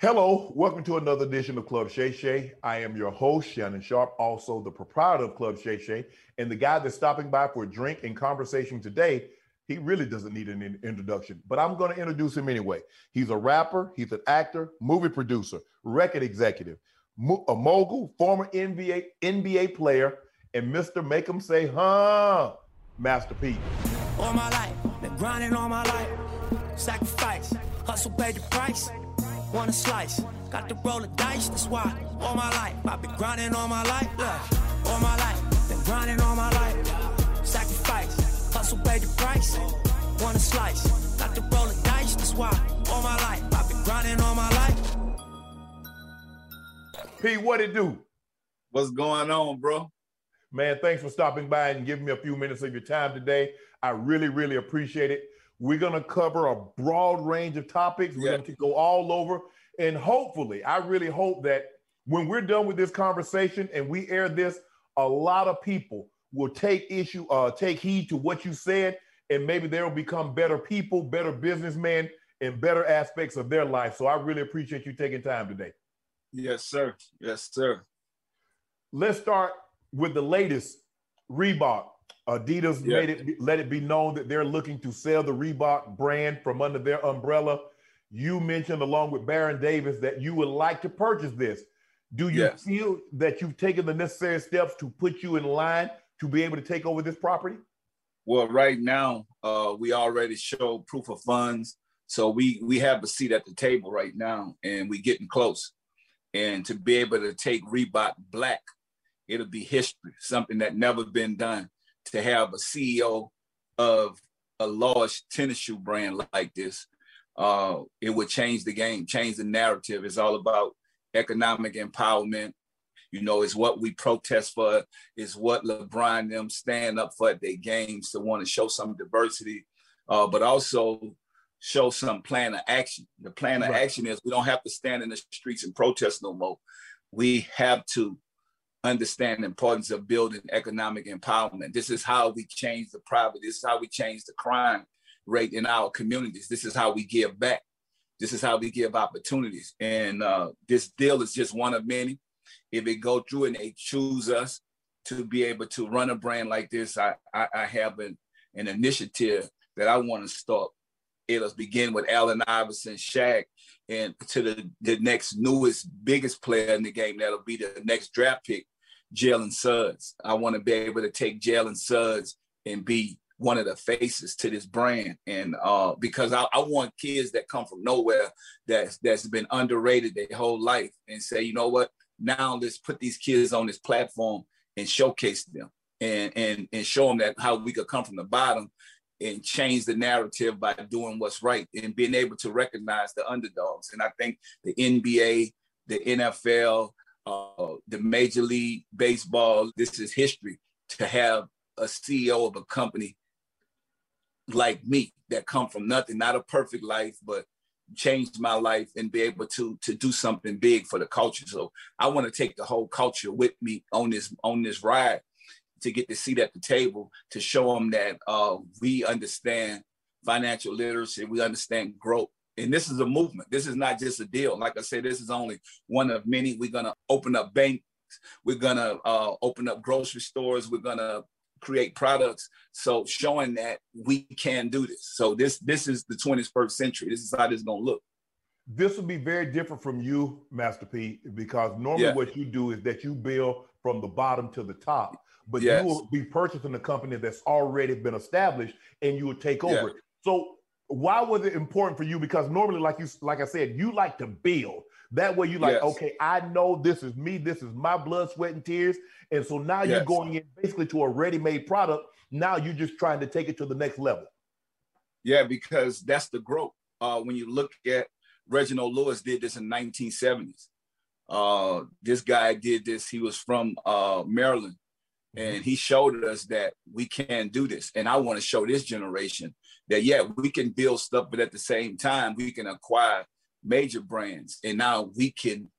Hello, welcome to another edition of Club Shay Shay. I am your host, Shannon Sharpe, also the proprietor of Club Shay Shay. And the guy that's stopping by for a drink and conversation today, he really doesn't need an introduction, but I'm going to introduce him anyway. He's a rapper, he's an actor, movie producer, record executive, a mogul, former NBA, NBA player, and Mr. Make 'em Say, huh, Master P. All my life, been grinding all my life, sacrifice, hustle, pay the price want a slice. Got to roll the dice, that's why all my life I've been grinding all my life. Look, all my life, been grinding all my life. Sacrifice, hustle, pay the price. Want a slice, got to roll the dice, that's why all my life I've been grinding all my life. P, what it do? What's going on, bro? Man, thanks for stopping by and giving me a few minutes of your time today. I really, really appreciate it. We're going to cover a broad range of topics. We're yeah. going to go all over. And hopefully, I really hope that when we're done with this conversation and we air this, a lot of people will take issue, uh, take heed to what you said, and maybe they'll become better people, better businessmen, and better aspects of their life. So I really appreciate you taking time today. Yes, sir. Yes, sir. Let's start with the latest Reebok. Adidas yeah. made it let it be known that they're looking to sell the Reebok brand from under their umbrella. You mentioned along with Baron Davis that you would like to purchase this. Do you yes. feel that you've taken the necessary steps to put you in line to be able to take over this property? Well, right now, uh, we already show proof of funds. So we we have a seat at the table right now and we're getting close. And to be able to take Reebok black, it'll be history, something that never been done to have a CEO of a large tennis shoe brand like this. Uh, it would change the game, change the narrative. It's all about economic empowerment. You know, it's what we protest for. It's what LeBron and them stand up for at their games to want to show some diversity, uh, but also show some plan of action. The plan of right. action is we don't have to stand in the streets and protest no more. We have to understand the importance of building economic empowerment. This is how we change the poverty. This is how we change the crime rate in our communities. This is how we give back. This is how we give opportunities. And uh, this deal is just one of many. If it go through and they choose us to be able to run a brand like this, I, I, I have an, an initiative that I want to start. It'll begin with Allen Iverson, Shaq, and to the, the next newest, biggest player in the game, that'll be the next draft pick, Jalen Suggs. I want to be able to take Jalen Suggs and be one of the faces to this brand. And uh, because I, I, want kids that come from nowhere that's that's been underrated their whole life and say, you know what, now let's put these kids on this platform and showcase them and and and show them that how we could come from the bottom and change the narrative by doing what's right and being able to recognize the underdogs. And I think the NBA, the NFL, uh, the Major League Baseball, this is history to have a CEO of a company like me that come from nothing, not a perfect life, but changed my life and be able to to do something big for the culture. So I want to take the whole culture with me on this on this ride to get the seat at the table to show them that uh, we understand financial literacy, we understand growth. And this is a movement. This is not just a deal. Like I said, this is only one of many. We're gonna open up banks. We're gonna uh, open up grocery stores. We're gonna create products. So showing that we can do this. So this this is the 21st century. This is how this is gonna look. this will be very different from you, Master P, because normally yeah. what you do is that you build from the bottom to the top, but yes. you will be purchasing a company that's already been established and you will take over yeah. So why was it important for you? Because normally, like you, like I said, you like to build. That way, you like, yes. okay, I know this is me. This is my blood, sweat, and tears. And so now yes. you're going in basically to a ready-made product. Now you're just trying to take it to the next level. Yeah, because that's the growth. Uh, when you look at Reginald Lewis did this in 1970s. Uh, this guy did this. He was from uh, Maryland, mm-hmm. and he showed us that we can do this. And I want to show this generation that yeah, we can build stuff, but at the same time, we can acquire major brands, and now we can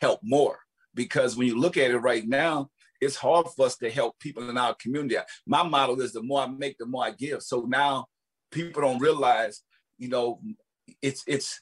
help more. Because when you look at it right now, it's hard for us to help people in our community. My model is the more I make, the more I give. So now people don't realize, you know, it's it's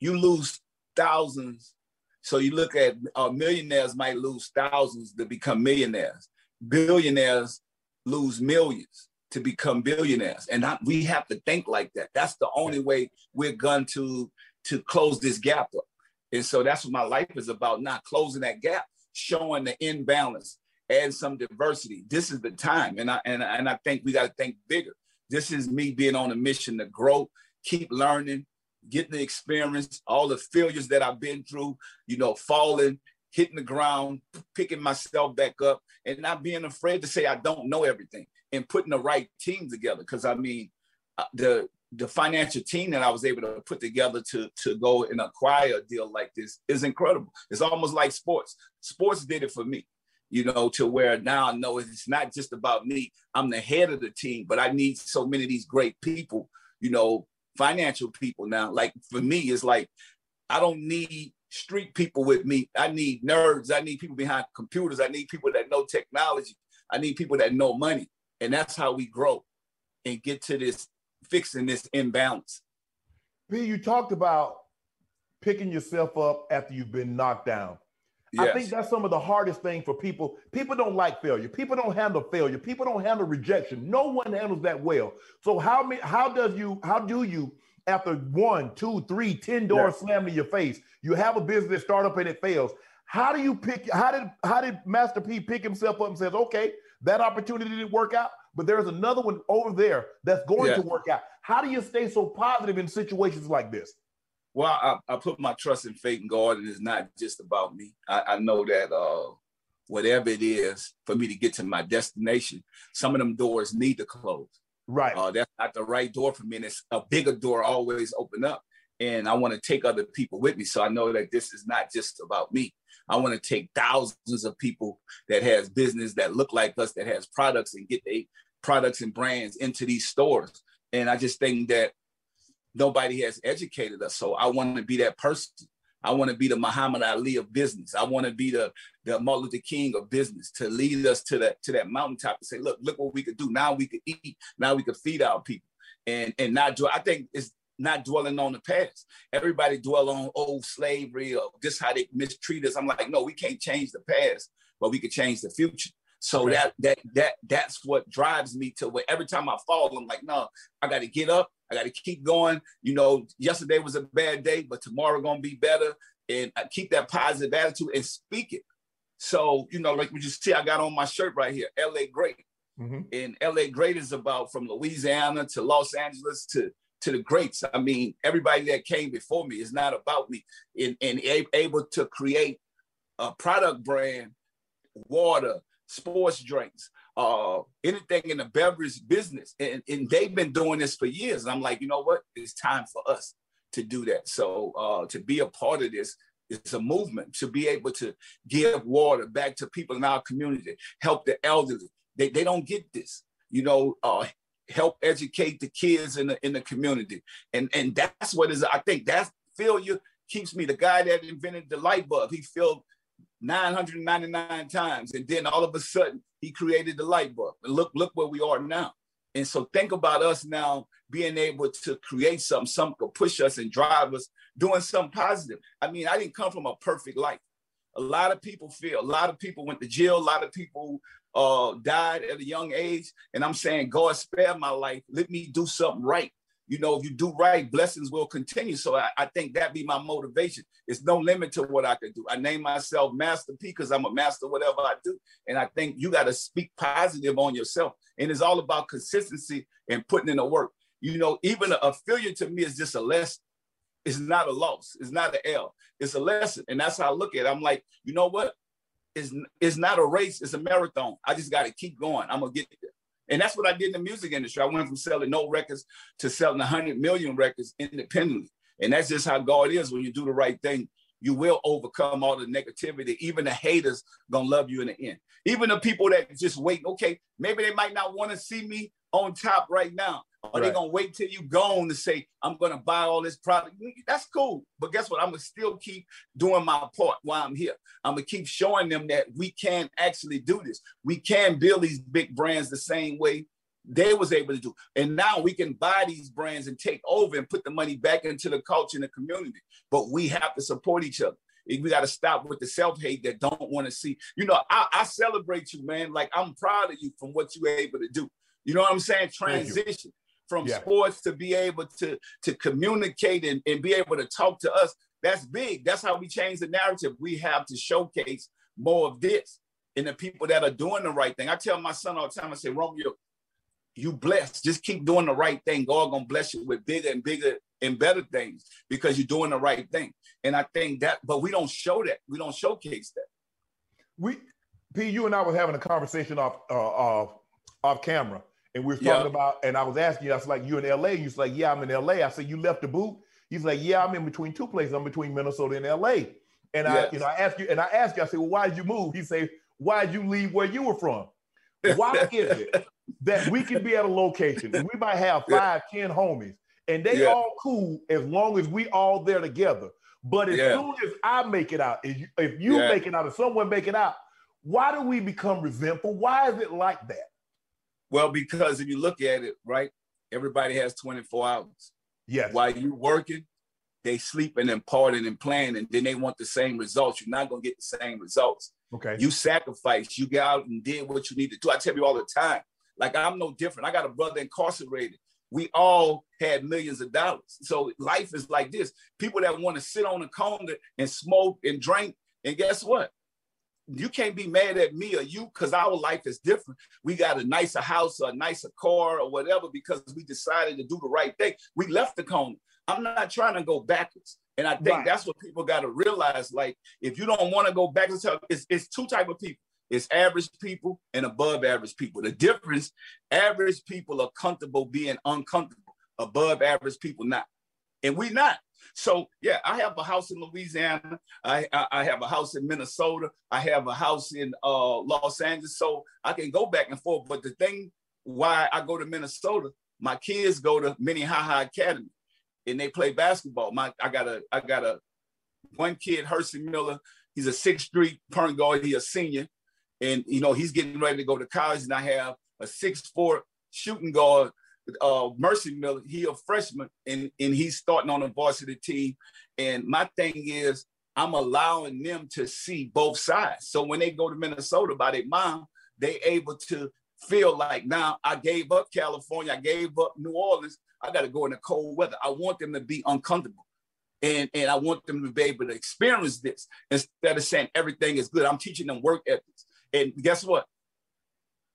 you lose thousands. So you look at uh, millionaires might lose thousands to become millionaires. Billionaires lose millions to become billionaires. And I, we have to think like that. That's the only way we're going to, to close this gap up. And so that's what my life is about, not closing that gap, showing the imbalance, add some diversity. This is the time. And I, and, and I think we got to think bigger. This is me being on a mission to grow, keep learning, getting the experience, all the failures that I've been through, you know, falling, hitting the ground, picking myself back up, and not being afraid to say I don't know everything and putting the right team together. Because I mean, uh, the the financial team that I was able to put together to to go and acquire a deal like this is incredible. It's almost like sports. Sports did it for me, you know, to where now I know it's not just about me. I'm the head of the team, but I need so many of these great people, you know, financial people now. Like for me, it's like I don't need street people with me. I need nerds. I need people behind computers. I need people that know technology. I need people that know money. And that's how we grow and get to this fixing this imbalance. P, you talked about picking yourself up after you've been knocked down. Yes. I think that's some of the hardest thing for people. People don't like failure. People don't handle failure. People don't handle rejection. No one handles that well. So how many? How does you? How do you? After one, two, three, ten doors yes. slam in your face, you have a business startup and it fails. How do you pick? How did how did Master P pick himself up and says, okay, that opportunity didn't work out, but there's another one over there that's going yeah. to work out. How do you stay so positive in situations like this? Well, I, I, put my trust in faith and God, and it's not just about me. I, I know that uh, whatever it is for me to get to my destination, some of them doors need to close. Right. Uh, that's not the right door for me. And it's a bigger door always open up. And I want to take other people with me. So I know that this is not just about me. I want to take thousands of people that has business that look like us, that has products and get the products and brands into these stores. And I just think that nobody has educated us. So I want to be that person. I want to be the Muhammad Ali of business. I want to be the the Martin Luther King of business to lead us to that to that mountaintop and say, look, look what we could do. Now we could eat. Now we could feed our people, and and not do. I think it's not dwelling on the past. Everybody dwell on old slavery or just how they mistreat us. I'm like, no, we can't change the past, but we can change the future. So right. that that that that's what drives me to where every time I fall, I'm like, no, I got to get up. I got to keep going. You know, yesterday was a bad day, but tomorrow gonna be better. And I keep that positive attitude and speak it. So you know, like we just see, I got on my shirt right here, "LA Great," mm-hmm. and "LA Great" is about from Louisiana to Los Angeles to to the greats. I mean, everybody that came before me is not about me, and and able to create a product brand, water, sports drinks, uh, anything in the beverage business. And, and they've been doing this for years. And I'm like, you know what? It's time for us to do that. So uh, to be a part of this, it's a movement to be able to give water back to people in our community, help the elderly. They, they don't get this, you know, uh, help educate the kids in the in the community. And and that's what is I think that failure keeps me. The guy that invented the light bulb, he failed 999 times. And then all of a sudden, he created the light bulb. And look, look where we are now. And so think about us now being able to create something, something could push us and drive us, doing something positive. I mean, I didn't come from a perfect life. A lot of people feel, a lot of people went to jail, a lot of people uh, died at a young age. And I'm saying, God, spare my life. Let me do something right you know, if you do right, blessings will continue. So I, I think that be my motivation. It's no limit to what I can do. I name myself Master P because I'm a master whatever I do. And I think you got to speak positive on yourself. And it's all about consistency and putting in the work. You know, even a, a failure to me is just a lesson. It's not a loss. It's not an L. It's a lesson. And that's how I look at it. I'm like, you know what? It's, it's not a race. It's a marathon. I just got to keep going. I'm to get there. And that's what I did in the music industry. I went from selling no records to selling 100 million records independently. And that's just how God is. When you do the right thing, you will overcome all the negativity. Even the haters gonna love you in the end. Even the people that just wait, okay, maybe they might not want to see me on top right now. Or right. they gonna wait till you gone to say, I'm gonna buy all this product. That's cool. But guess what? I'm gonna still keep doing my part while I'm here. I'm gonna keep showing them that we can actually do this. We can build these big brands the same way they was able to do. And now we can buy these brands and take over and put the money back into the culture and the community. But we have to support each other. We got to stop with the self-hate that don't want to see. You know, I, I, celebrate you, man. Like I'm proud of you from what you were able to do. You know what I'm saying? Transition from yeah. sports to be able to to communicate and, and be able to talk to us. That's big. That's how we change the narrative. We have to showcase more of this in the people that are doing the right thing. I tell my son all the time, I say, Romeo, you blessed. Just keep doing the right thing. God gonna bless you with bigger and bigger and better things because you're doing the right thing. And I think that, but we don't show that. We don't showcase that. We, P, you and I were having a conversation off uh, off off camera, and we were talking yeah. about, and I was asking you, I was like, you in LA? You was like, yeah, I'm in LA. I said, you left the boot? He's like, yeah, I'm in between two places. I'm between Minnesota and LA. And yes. I, you know, I asked you, and I asked you, I said, well, why did you move? He said, why did you leave where you were from? Why is it that we can be at a location and we might have five five, ten homies, and they yeah. all cool as long as we all there together. But as yeah. soon as I make it out, if you, if you yeah. make it out, if someone make it out, why do we become resentful? Why is it like that? Well, because if you look at it, right, everybody has 24 hours. Yes. While you're working, they sleeping and partying and playing, and then they want the same results. You're not gonna get the same results. Okay. You sacrificed, you got out and did what you need to do. I tell you all the time, like I'm no different. I got a brother incarcerated. We all had millions of dollars. So life is like this. People that want to sit on a corner and smoke and drink, and guess what? You can't be mad at me or you because our life is different. We got a nicer house or a nicer car or whatever because we decided to do the right thing. We left the cone. I'm not trying to go backwards. And I think right. that's what people got to realize. Like, if you don't want to go backwards, it's, it's two type of people. It's average people and above average people. The difference, average people are comfortable being uncomfortable. Above average people not. And we not. So yeah, I have a house in Louisiana. I, I, I have a house in Minnesota. I have a house in uh, Los Angeles. So I can go back and forth. But the thing why I go to Minnesota, my kids go to Minnehaha Academy, and they play basketball. My I got a I got a one kid, Hercy Miller. He's a sixth street point guard. He's a senior, and you know he's getting ready to go to college. And I have a six four shooting guard uh, Mercy Miller, he a freshman and, and he's starting on the varsity team. And my thing is, I'm allowing them to see both sides. So when they go to Minnesota by their mom, they able to feel like now I gave up California, I gave up New Orleans. I got to go in the cold weather. I want them to be uncomfortable. And, and I want them to be able to experience this instead of saying everything is good. I'm teaching them work ethics. And guess what?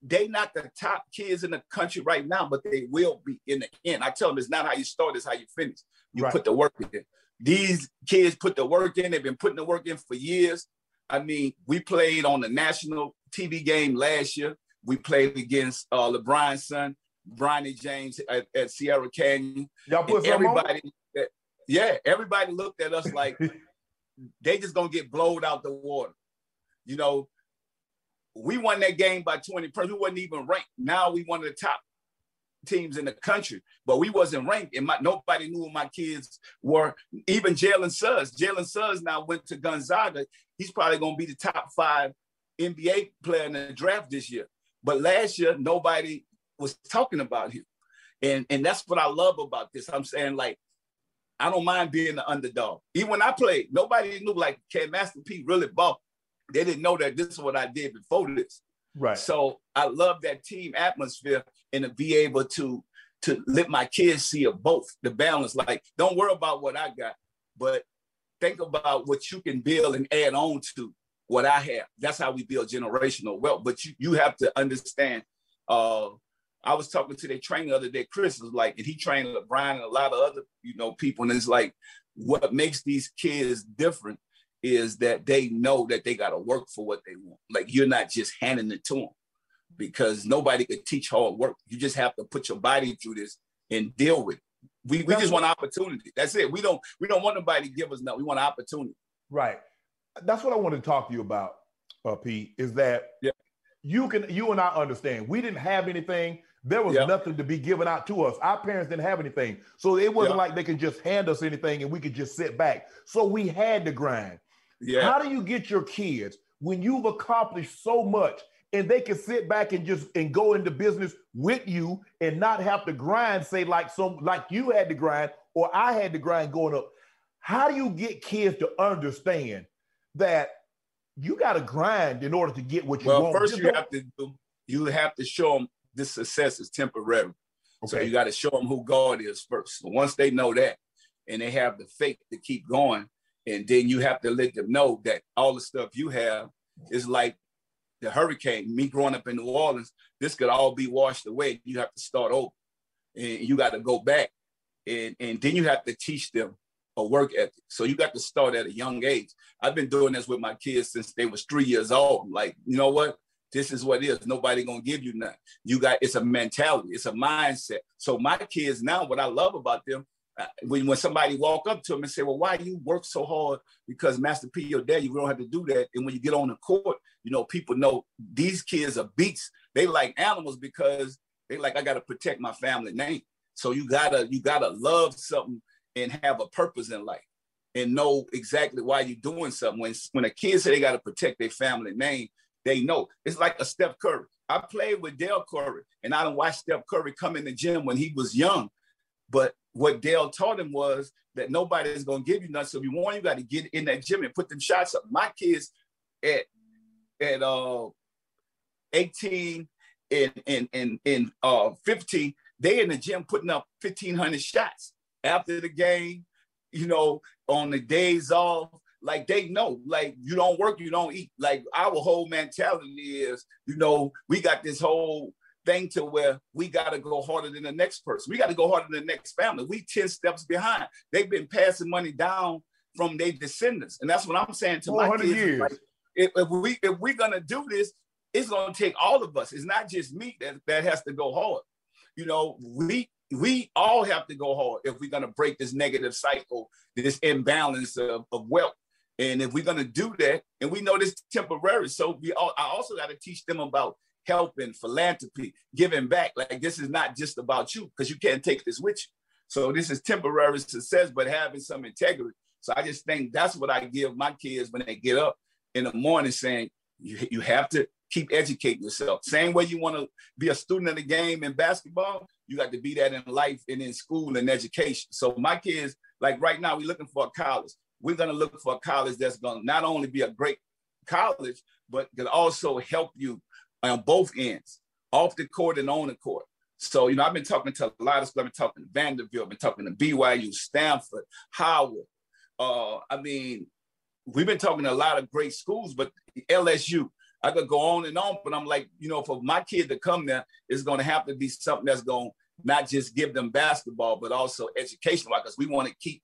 They not the top kids in the country right now, but they will be in the end. I tell them it's not how you start, it's how you finish. You right. put the work in. These kids put the work in. They've been putting the work in for years. I mean, we played on the national TV game last year. We played against uh, LeBron's son, Bronny James at, at Sierra Canyon. Y'all put everybody, that, yeah, everybody looked at us like they just gonna get blowed out the water. You know, we won that game by 20 points. We wasn't even ranked. Now we one of the top teams in the country, but we wasn't ranked, and my, nobody knew who my kids were. Even Jalen Suggs. Jalen Suggs now went to Gonzaga. He's probably going to be the top five NBA player in the draft this year. But last year, nobody was talking about him, and and that's what I love about this. I'm saying like. I don't mind being the underdog. Even when I played, nobody knew like can Master P really ball they didn't know that this is what I did before this. Right. So I love that team atmosphere and to be able to to let my kids see a both the balance. Like, don't worry about what I got, but think about what you can build and add on to what I have. That's how we build generational wealth. But you you have to understand. Uh, I was talking to their trainer the other day, Chris was like, and he trained Brian and a lot of other, you know, people. And it's like, what makes these kids different is that they know that they got to work for what they want. Like you're not just handing it to them because nobody could teach hard work. You just have to put your body through this and deal with it. We, we just want opportunity. That's it. We don't we don't want nobody to give us nothing. We want opportunity. Right. That's what I want to talk to you about, uh, Pete. Is that yeah. you can you and I understand we didn't have anything. There was nothing to be given out to us. Our parents didn't have anything, so it wasn't like they could just hand us anything and we could just sit back. So we had to grind. Yeah. How do you get your kids when you've accomplished so much and they can sit back and just and go into business with you and not have to grind, say like some like you had to grind or I had to grind going up. How do you get kids to understand that you got to grind in order to get what you well, want? Well, first you have to you have to show them this success is temporary. Okay. So you got to show them who God is first. So once they know that and they have the faith to keep going, and then you have to let them know that all the stuff you have is like the hurricane, me growing up in New Orleans, this could all be washed away. You have to start over and you got to go back. And, and then you have to teach them a work ethic. So you got to start at a young age. I've been doing this with my kids since they was three years old. Like, you know what? This is what it is. Nobody gonna give you nothing. You got it's a mentality, it's a mindset. So my kids now, what I love about them, Uh, when, when somebody walk up to him and say, well, why you work so hard? Because Master P, your dad, you don't have to do that. And when you get on the court, you know, people know these kids are beasts. They like animals because they like, I got to protect my family name. So you gotta, you gotta love something and have a purpose in life and know exactly why you're doing something. When, when a kid say they got to protect their family name, they know. It's like a Steph Curry. I played with Dell Curry and I don't watch Steph Curry come in the gym when he was young. But what Dell taught him was that nobody is going to give you nothing. So if you want, you got to get in that gym and put them shots up. My kids at at uh 18 and and and, and uh 15, they in the gym putting up 1500 shots after the game, you know, on the days off. Like they know, like you don't work, you don't eat. Like our whole mentality is, you know, we got this whole thing to where we got to go harder than the next person. We got to go harder than the next family. We 10 steps behind. They've been passing money down from their descendants. And that's what I'm saying to my kids. Years. Like, if, if, we if we're gonna do this, it's gonna take all of us. It's not just me that, that has to go hard. You know, we we all have to go hard if we're gonna break this negative cycle, this imbalance of, of wealth. And if we're gonna do that, and we know this temporary, so we all I also got to teach them about helping, philanthropy, giving back. Like this is not just about you because you can't take this with you. So this is temporary success, but having some integrity. So I just think that's what I give my kids when they get up in the morning saying, you, you have to keep educating yourself. Same way you want to be a student in the game in basketball, you got to be that in life and in school and education. So my kids, like right now, we're looking for a college. We're going to look for a college that's going to not only be a great college, but can also help you on both ends, off the court and on the court. So, you know, I've been talking to a lot of schools. I've been talking to Vanderbilt, I've been talking to BYU, Stanford, Howard. Uh, I mean, we've been talking to a lot of great schools, but LSU, I could go on and on, but I'm like, you know, for my kid to come there, it's going to have to be something that's going to not just give them basketball, but also educational, because we want to keep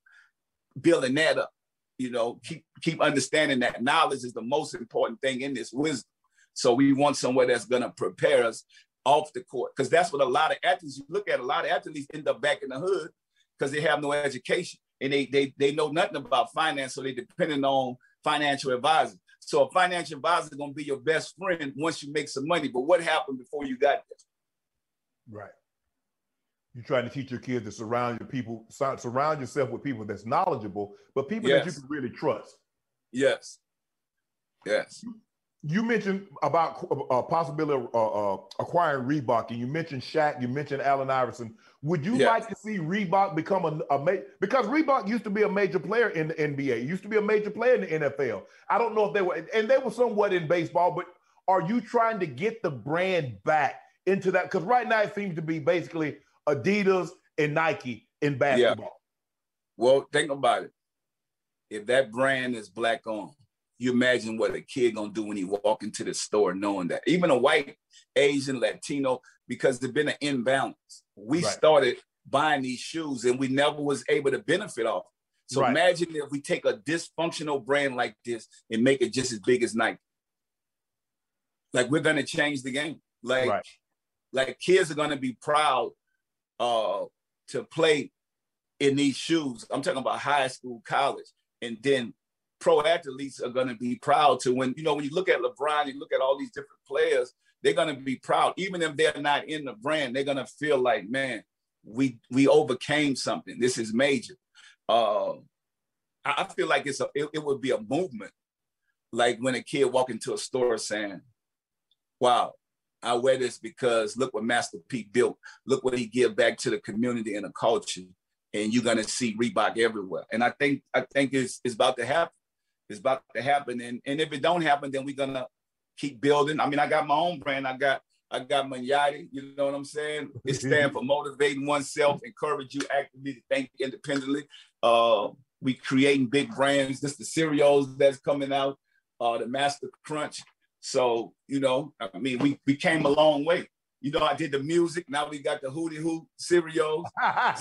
building that up. You know, keep keep understanding that knowledge is the most important thing in this wisdom. So we want somewhere that's going to prepare us off the court because that's what a lot of athletes you look at. A lot of athletes end up back in the hood because they have no education and they they they know nothing about finance, so they're depending on financial advisors. So a financial advisor is going to be your best friend once you make some money. But what happened before you got there? Right. You're trying to teach your kids to surround your people, surround yourself with people that's knowledgeable, but people yes. that you can really trust. Yes. Yes you mentioned about a uh, possibility of uh, uh, acquiring Reebok, and you mentioned Shaq, you mentioned Allen Iverson. Would you yes. like to see Reebok become a, a ma- because Reebok used to be a major player in the NBA, used to be a major player in the NFL. I don't know if they were, and they were somewhat in baseball, but are you trying to get the brand back into that? Because right now it seems to be basically Adidas and Nike in basketball. Yeah. Well, think about it. If that brand is black on, you imagine what a kid gonna do when he walk into the store knowing that. Even a white, Asian, Latino, because there's been an imbalance. We right. started buying these shoes and we never was able to benefit off. So right. imagine if we take a dysfunctional brand like this and make it just as big as Nike. Like we're gonna change the game. Like, right. like kids are gonna be proud uh, to play in these shoes. I'm talking about high school, college, and then pro athletes are going to be proud to when you know when you look at LeBron, you look at all these different players, they're going to be proud, even if they're not in the brand. They're going to feel like, man, we we overcame something. This is major. Uh, I feel like it's a it, it would be a movement, like when a kid walk into a store saying, "Wow, I wear this because look what Master P built. Look what he give back to the community and the culture." And you're gonna see Reebok everywhere. And I think I think it's it's about to happen. It's about to happen. And, and if it don't happen, then we're gonna keep building. I mean, I got my own brand. I got I got Manjati, you know what I'm saying? It stands for motivating oneself, encourage you actively to think independently. Uh, we creating big brands. just the cereals that's coming out, uh, the Master Crunch. So, you know, I mean, we, we came a long way you know, I did the music. Now we got the hootie hoop cereals.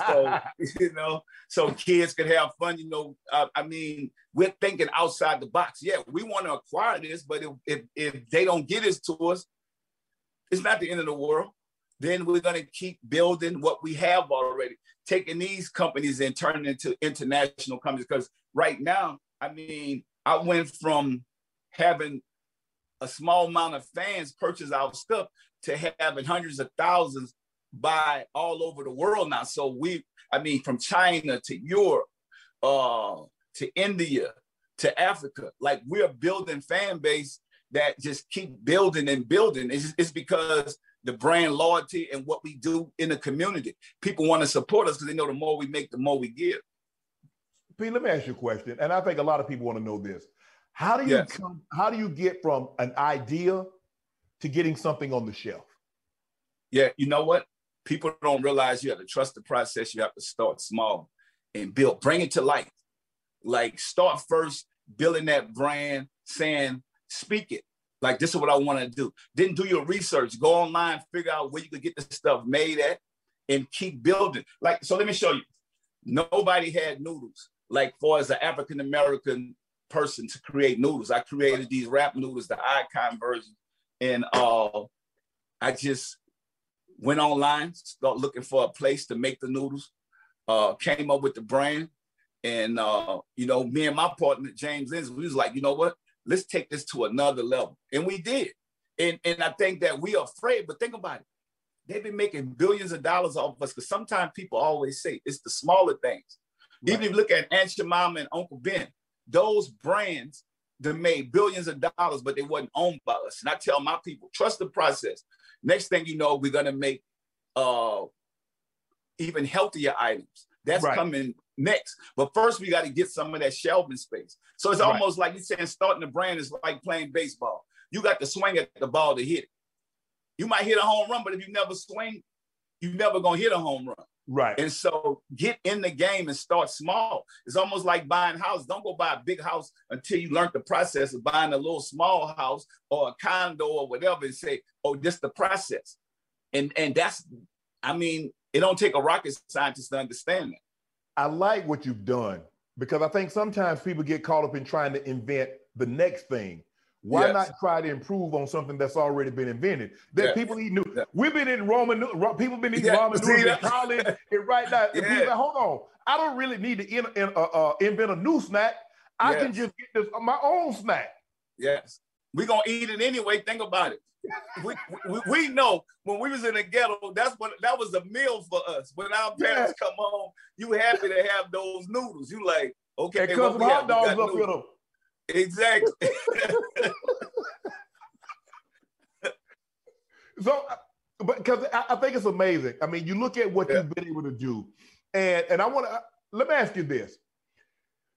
so, you know, so kids could have fun. You know, uh, I mean, we're thinking outside the box. Yeah, we want to acquire this, but if, if, if they don't get this to us, it's not the end of the world. Then we're going to keep building what we have already, taking these companies and turning into international companies. Because right now, I mean, I went from having a small amount of fans purchase our stuff to having hundreds of thousands buy all over the world now. So we, I mean, from China to Europe, uh, to India, to Africa, like we're building fan base that just keep building and building. It's, it's because the brand loyalty and what we do in the community. People want to support us because they know the more we make, the more we give. Pete, let me ask you a question, and I think a lot of people want to know this. How do you yes. come? How do you get from an idea to getting something on the shelf? Yeah, you know what? People don't realize you have to trust the process. You have to start small and build, bring it to life. Like start first building that brand, saying, speak it. Like this is what I want to do. Then do your research, go online, figure out where you can get the stuff made at, and keep building. Like, so let me show you. Nobody had noodles. Like for as an African American person to create noodles. I created these wrap noodles, the icon version and uh, I just went online, started looking for a place to make the noodles. Uh, came up with the brand, and uh, you know, me and my partner James Lindsay, we was like, you know what? Let's take this to another level, and we did. And and I think that we are afraid, but think about it. They've been making billions of dollars off of us because sometimes people always say it's the smaller things. Right. Even if you look at Aunt Jemima and Uncle Ben, those brands that made billions of dollars, but they wasn't owned by us. And I tell my people, trust the process. Next thing you know, we're gonna make uh, even healthier items. That's right. coming next. But first, we got to get some of that shelving space. So it's right. almost like you're saying starting a brand is like playing baseball. You got to swing at the ball to hit it. You might hit a home run, but if you never swing, you're never gonna hit a home run. Right. And so get in the game and start small. It's almost like buying a house. Don't go buy a big house until you learn the process of buying a little small house or a condo or whatever and say, oh, this the process. And and that's, I mean, it don't take a rocket scientist to understand that. I like what you've done because I think sometimes people get caught up in trying to invent the next thing why yes. not try to improve on something that's already been invented? That yes. people eat new. Yes. We've been in Roman. People been eating ramen noodles in college, and right now, yeah. people like, hold on. I don't really need to in, in, uh, uh, invent a new snack. I can just get this uh, my own snack. Yes, we're gonna eat it anyway. Think about it. we, we, we, know when we was in the ghetto, that's what that was a meal for us. When our parents come home, you happy to have those noodles. You like, okay, and couple hot dogs up with them. Exactly. so, uh, but because I, I, think it's amazing. I mean, you look at what yeah. you've been able to do, and and I want to uh, let me ask you this: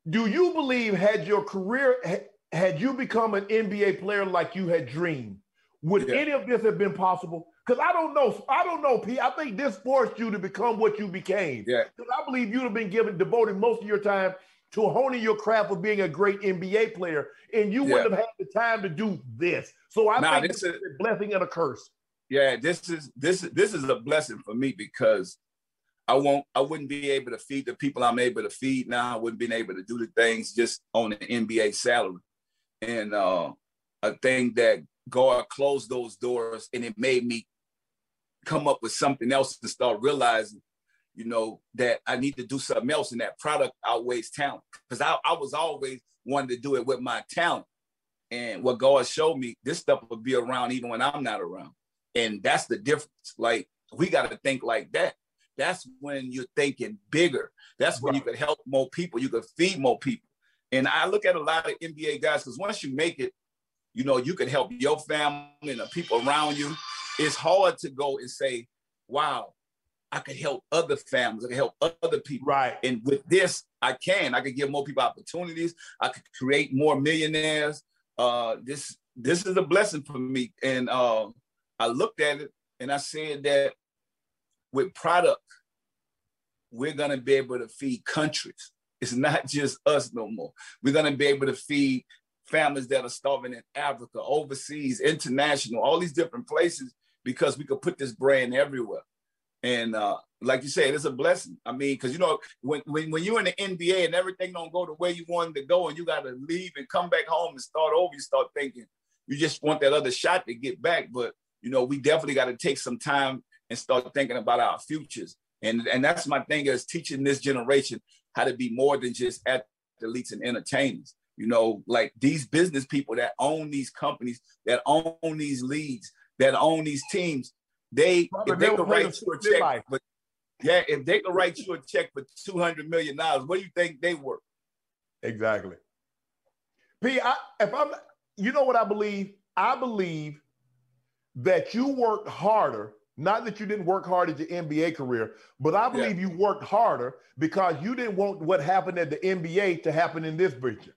Do you believe had your career had you become an NBA player like you had dreamed, would Yeah. any of this have been possible? Because I don't know. I don't know, P. I think this forced you to become what you became. Yeah. Because I believe you'd have been given devoted most of your time to honing your craft of being a great NBA player, and you wouldn't have had the time to do this. So I Nah, think this is a blessing and a curse. yeah, this is this is this is a blessing for me because I won't I wouldn't be able to feed the people I'm able to feed now. I wouldn't be able to do the things just on an NBA salary. And uh I think that God closed those doors and it made me come up with something else to start realizing, you know, that I need to do something else and that product outweighs talent. Because I, I was always wanting to do it with my talent. And what God showed me, this stuff will be around even when I'm not around. And that's the difference. Like we got to think like that. That's when you're thinking bigger. That's when you could help more people. You could feed more people. And I look at a lot of NBA guys because once you make it, you know, you can help your family and the people around you. It's hard to go and say, wow, I could help other families, I could help other people. Right. And with this, I can. I could give more people opportunities. I could create more millionaires. Uh, this this is a blessing for me. And uh, I looked at it and I said that with product, we're gonna be able to feed countries. It's not just us no more. We're gonna be able to feed families that are starving in Africa, overseas, international, all these different places because we could put this brand everywhere. And uh, like you said, it's a blessing. I mean, because you know, when, when when you're in the NBA and everything don't go the way you wanted to go, and you got to leave and come back home and start over, you start thinking you just want that other shot to get back. But you know, we definitely got to take some time and start thinking about our futures. And and that's my thing is teaching this generation how to be more than just athletes and entertainers. You know, like these business people that own these companies, that own these leagues, that own these teams, they Probably if they never could write you a check, life. but yeah, if they could write you a check for two hundred million dollars, what do you think they worth? Exactly. P, I, if I'm, you know what I believe? I believe that you worked harder. Not that you didn't work hard at your NBA career, but I believe you worked harder because you didn't want what happened at the NBA to happen in this picture.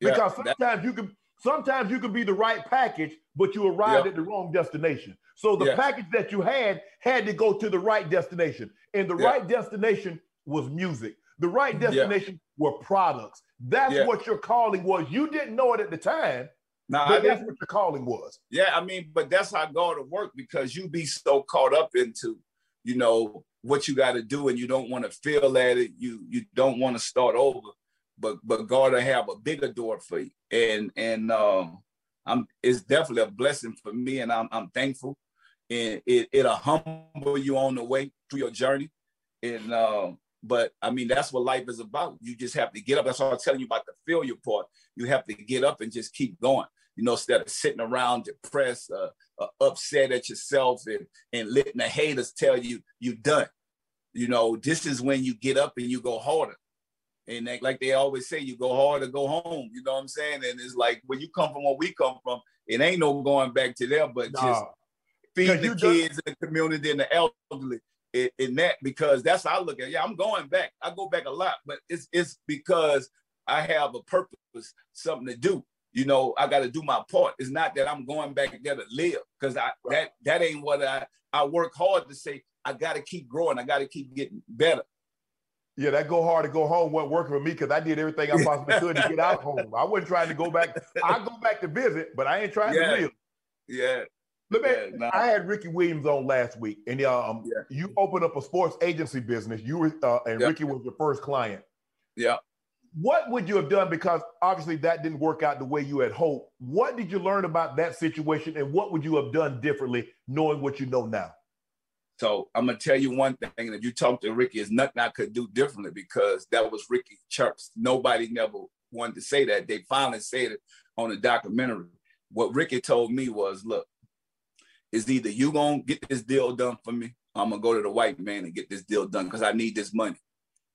Yeah, Because that- sometimes you can, sometimes you can be the right package, but you arrived Yeah. at the wrong destination. So the package that you had had to go to the right destination, and the Yeah. right destination was music. The right destination were products. That's what your calling was. You didn't know it at the time, Now, I but didn't- that's what your calling was. Yeah, I mean, but that's how God will work because you be so caught up into, you know, what you got to do, and you don't want to feel at it. You you don't want to start over, but but God will have a bigger door for you, and and um, I'm it's definitely a blessing for me, and I'm I'm thankful, and it it'll humble you on the way through your journey, and um. But I mean, that's what life is about. You just have to get up. That's what I'm telling you about the failure part. You have to get up and just keep going you know, instead of sitting around depressed, uh, uh, upset at yourself and, and letting the haters tell you you're done. You know, this is when you get up and you go harder. And they, like they always say, you go hard or go home. You know what I'm saying? And it's like when you come from where we come from, it ain't no going back to there, but just feed the kids and the community and the elderly in, in that because that's how I look at it. Yeah, I'm going back. I go back a lot, but it's it's because I have a purpose, something to do. You know, I got to do my part. It's not that I'm going back there to live because I that that ain't what I I work hard to say. I got to keep growing. I got to keep getting better. Yeah, that go hard to go home wasn't working for me because I did everything I possibly could to get out home. I wasn't trying to go back. I go back to visit, but I ain't trying Yeah. to live. Yeah, Let me, Yeah, nah. I had Ricky Williams on last week, and um, Yeah. you opened up a sports agency business. You were, uh, and. Ricky was your first client. yeah. What would you have done? Because obviously that didn't work out the way you had hoped. What did you learn about that situation, and what would you have done differently, knowing what you know now? So I'm gonna tell you one thing, and if you talk to Ricky, it's nothing I could do differently because that was Ricky Chirps. Nobody never wanted to say that. They finally said it on the documentary. What Ricky told me was, look, it's either you gonna get this deal done for me, or I'm gonna go to the white man and get this deal done because I need this money.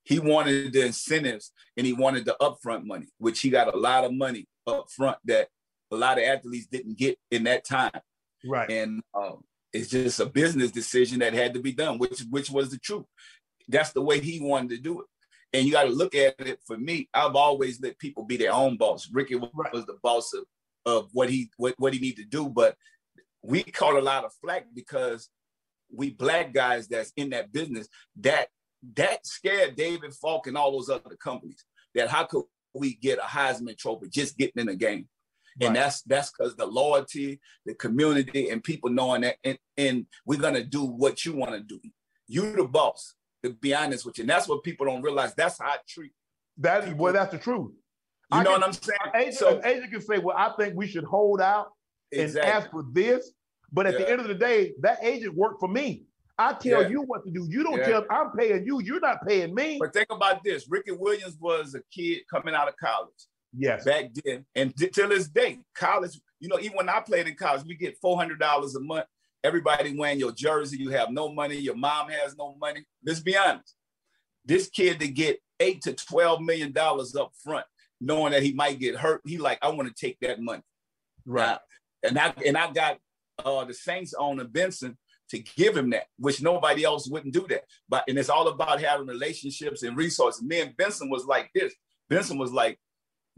He wanted the incentives and he wanted the upfront money, which he got a lot of money upfront that a lot of athletes didn't get in that time Right. and um, it's just a business decision that had to be done, which which was the truth. That's the way he wanted to do it. And you got to look at it. For me, I've always let people be their own boss. Ricky was, Right. the boss of, of what he what, what he needed to do, but we caught a lot of flack because we black guys that's in that business that that scared David Falk and all those other companies that how could we get a Heisman trophy just getting in the game? Right. And that's that's because the loyalty, the community, and people knowing that, and, and we're gonna do what you want to do. You the boss, to be honest with you. And that's what people don't realize. That's how I treat that is well, that's the truth. You I know can, what I'm saying? Agent, so, uh, agent can say, Well, I think we should hold out exactly. and ask for this. But at yeah. the end of the day, that agent worked for me. I tell yeah. you what to do. You don't yeah. tell. I'm paying you. You're not paying me. But think about this: Ricky Williams was a kid coming out of college. Yes. Back then, and till this day, college. You know, even when I played in college, we get four hundred dollars a month. Everybody wearing your jersey. You have no money. Your mom has no money. Let's be honest. This kid to get eight to twelve million dollars up front, knowing that he might get hurt, he like, I want to take that money. Right. and I and I got uh, the Saints owner Benson to give him that, which nobody else wouldn't do that. But and it's all about having relationships and resources. Me and Benson was like this. Benson was like,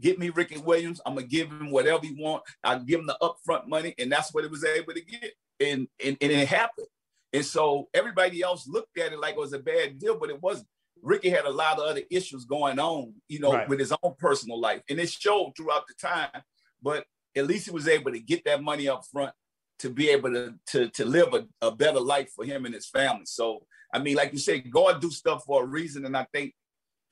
get me Ricky Williams. I'm gonna give him whatever he want. I give him the upfront money, and that's what it was able to get. And, and and it happened. And so everybody else looked at it like it was a bad deal, but it wasn't. Ricky had a lot of other issues going on, you know, right. with his own personal life, and it showed throughout the time. But at least he was able to get that money up front to be able to to, to live a, a better life for him and his family. So I mean, like you said, God do stuff for a reason, and I think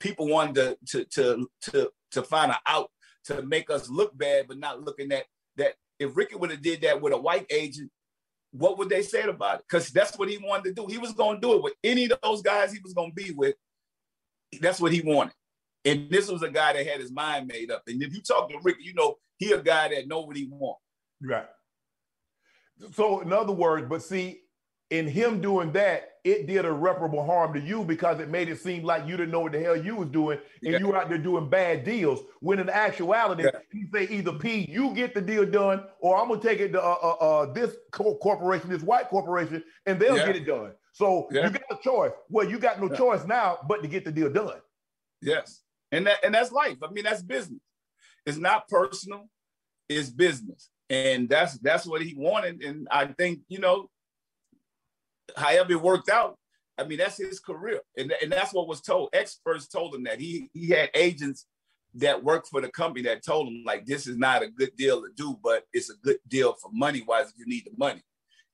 people wanted to to to to, to find an out to make us look bad, but not looking at that. If Ricky would have did that with a white agent, what would they say about it? Because that's what he wanted to do. He was going to do it with any of those guys he was going to be with. That's what he wanted. And this was a guy that had his mind made up. And if you talk to Ricky, you know he a guy that know what he want. Right. So in other words, but see, in him doing that, it did irreparable harm to you because it made it seem like you didn't know what the hell you was doing and yeah. you were out there doing bad deals. When in actuality, yeah. he say either P, you get the deal done, or I'm gonna take it to uh, uh, uh, this co- corporation, this white corporation, and they'll yeah. get it done. So you got a choice. Well, you got no choice now but to get the deal done. Yes, and that and that's life. I mean, that's business. It's not personal. It's business and that's that's what he wanted. And I think you know, however it worked out, I mean that's his career, and and that's what was told. Experts told him that he he had agents that worked for the company that told him like this is not a good deal to do, but it's a good deal for money wise if you need the money.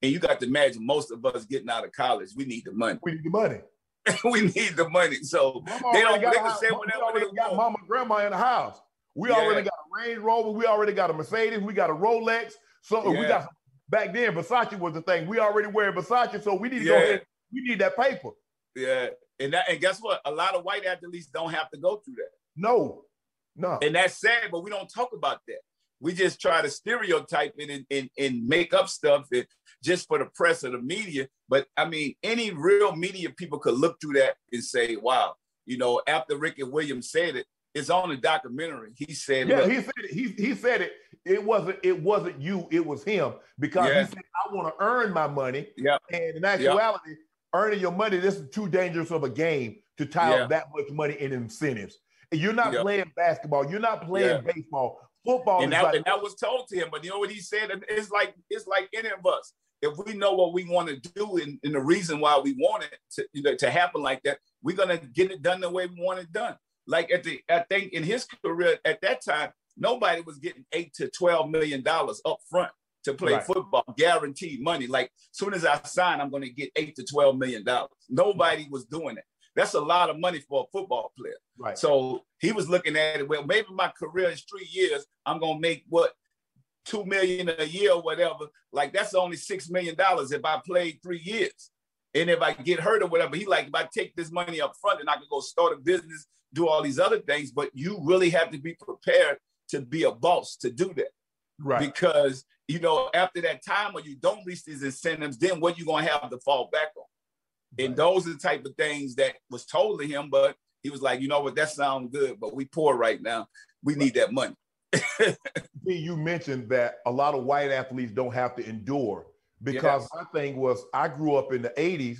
And you got to imagine most of us getting out of college, we need the money. We need the money. we need the money. So mama they don't they can say whatever they got want. mama grandma in the house. We yeah. already got a Range Rover. We already got a Mercedes. We got a Rolex. So yeah. we got back then Versace was the thing. We already wear Versace, so we need to yeah. go ahead. We need that paper. Yeah, and that and guess what? A lot of white athletes don't have to go through that. No, no. And that's sad, but we don't talk about that. We just try to stereotype it and, and, and make up stuff just for the press or the media. But I mean, any real media people could look through that and say, wow, you know, after Ricky Williams said it, it's on the documentary. He said, "Yeah, he said it. He, he said it. It wasn't it wasn't you. It was him because he said I want to earn my money. Yeah, and in actuality, yep. earning your money this is too dangerous of a game to tie up that much money in incentives. And you're not yep. playing basketball. You're not playing baseball. Football. And that, like, and that was told to him. But you know what he said? It's like it's like any of us. If we know what we want to do and, and the reason why we want it to, you know, to happen like that, we're gonna get it done the way we want it done. Like at the, I think in his career at that time, nobody was getting eight to twelve million dollars up front to play right. football, guaranteed money. Like as soon as I sign, I'm going to get eight to twelve million dollars. Nobody was doing it. That's a lot of money for a football player. Right. So he was looking at it. Well, maybe my career is three years. I'm going to make what two million a year or whatever. Like that's only six million dollars if I played three years. And if I get hurt or whatever, he like if I take this money up front and I can go start a business do all these other things, but you really have to be prepared to be a boss to do that. Right. Because you know, after that time when you don't reach these incentives, then what you gonna have to fall back on? Right. And those are the type of things that was told to him, but he was like, you know what, that sounds good, but we poor right now. We right. need that money. you mentioned that a lot of white athletes don't have to endure because yes. my thing was I grew up in the 80s.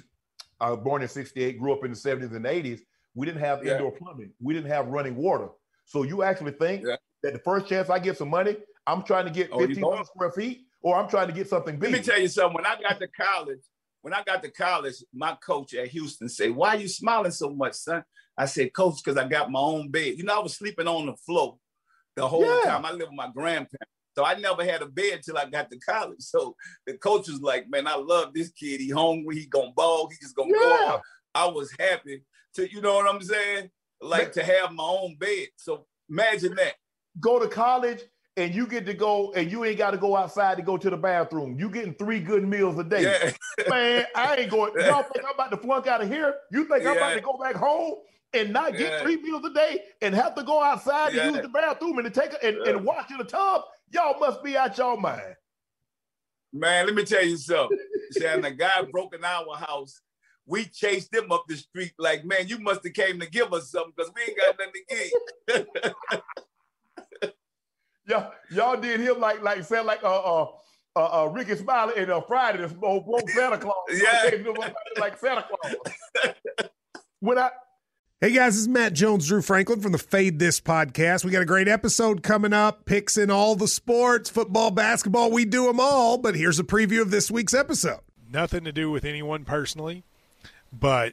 I was born in 68, grew up in the 70s and 80s. We didn't have yeah. indoor plumbing. We didn't have running water. So you actually think yeah. That the first chance I get some money, I'm trying to get 1,500 square feet, or I'm trying to get something big. Let me tell you something. When I got to college, when I got to college, my coach at Houston said, "Why are you smiling so much, son?" I said, "Coach, because I got my own bed. You know, I was sleeping on the floor the whole Yeah. time. I lived with my grandparents, so I never had a bed till I got to college. So the coach was like, "Man, I love this kid. He hungry. He gonna ball. He just gonna go out." I was happy to, you know what I'm saying? Like to have my own bed. So imagine that. Go to college and you get to go and you ain't got to go outside to go to the bathroom. You getting three good meals a day. Yeah. Man, I ain't going. Y'all think I'm about to flunk out of here? You think I'm about to go back home and not get Yeah. three meals a day and have to go outside Yeah. to use the bathroom and to take a, and, and wash in the tub? Y'all must be out y'all mind. Man, let me tell you something. Shannon, a guy broke in our house. We chased him up the street like, man, you must have came to give us something because we ain't got nothing to give. Y'all, y'all did him like like sound like uh uh uh, uh Rickey Smiley and uh, Friday this old broke Santa Claus. Yeah. Gave him like Santa Claus. when I Hey guys, this is Matt Jones, Drew Franklin from the Fade This podcast. We got a great episode coming up, picks in all the sports, football, basketball, we do them all. But here's a preview of this week's episode. nothing to do with anyone personally, but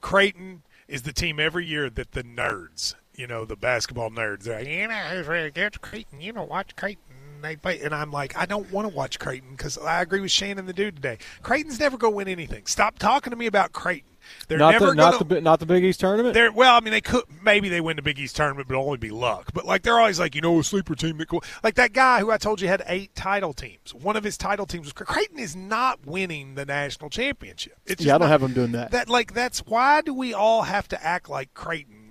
Creighton is the team every year that the nerds, you know, the basketball nerds, are like, you know, who's really against Creighton? You know, watch Creighton. They play, and I'm like, I don't want to watch Creighton because I agree with Shannon the dude today. Creighton's never going to win anything. Stop talking to me about Creighton. They're not never the not gonna, the not the Big East tournament. they're well. I mean, they could maybe they win the Big East tournament, but it'll only be luck. But like they're always like, you know, a sleeper team that cool. Like that guy who I told you had eight title teams. One of his title teams was Creighton is not winning the national championship. It's yeah, I don't not- have them doing that. that. Like that's why do we all have to act like Creighton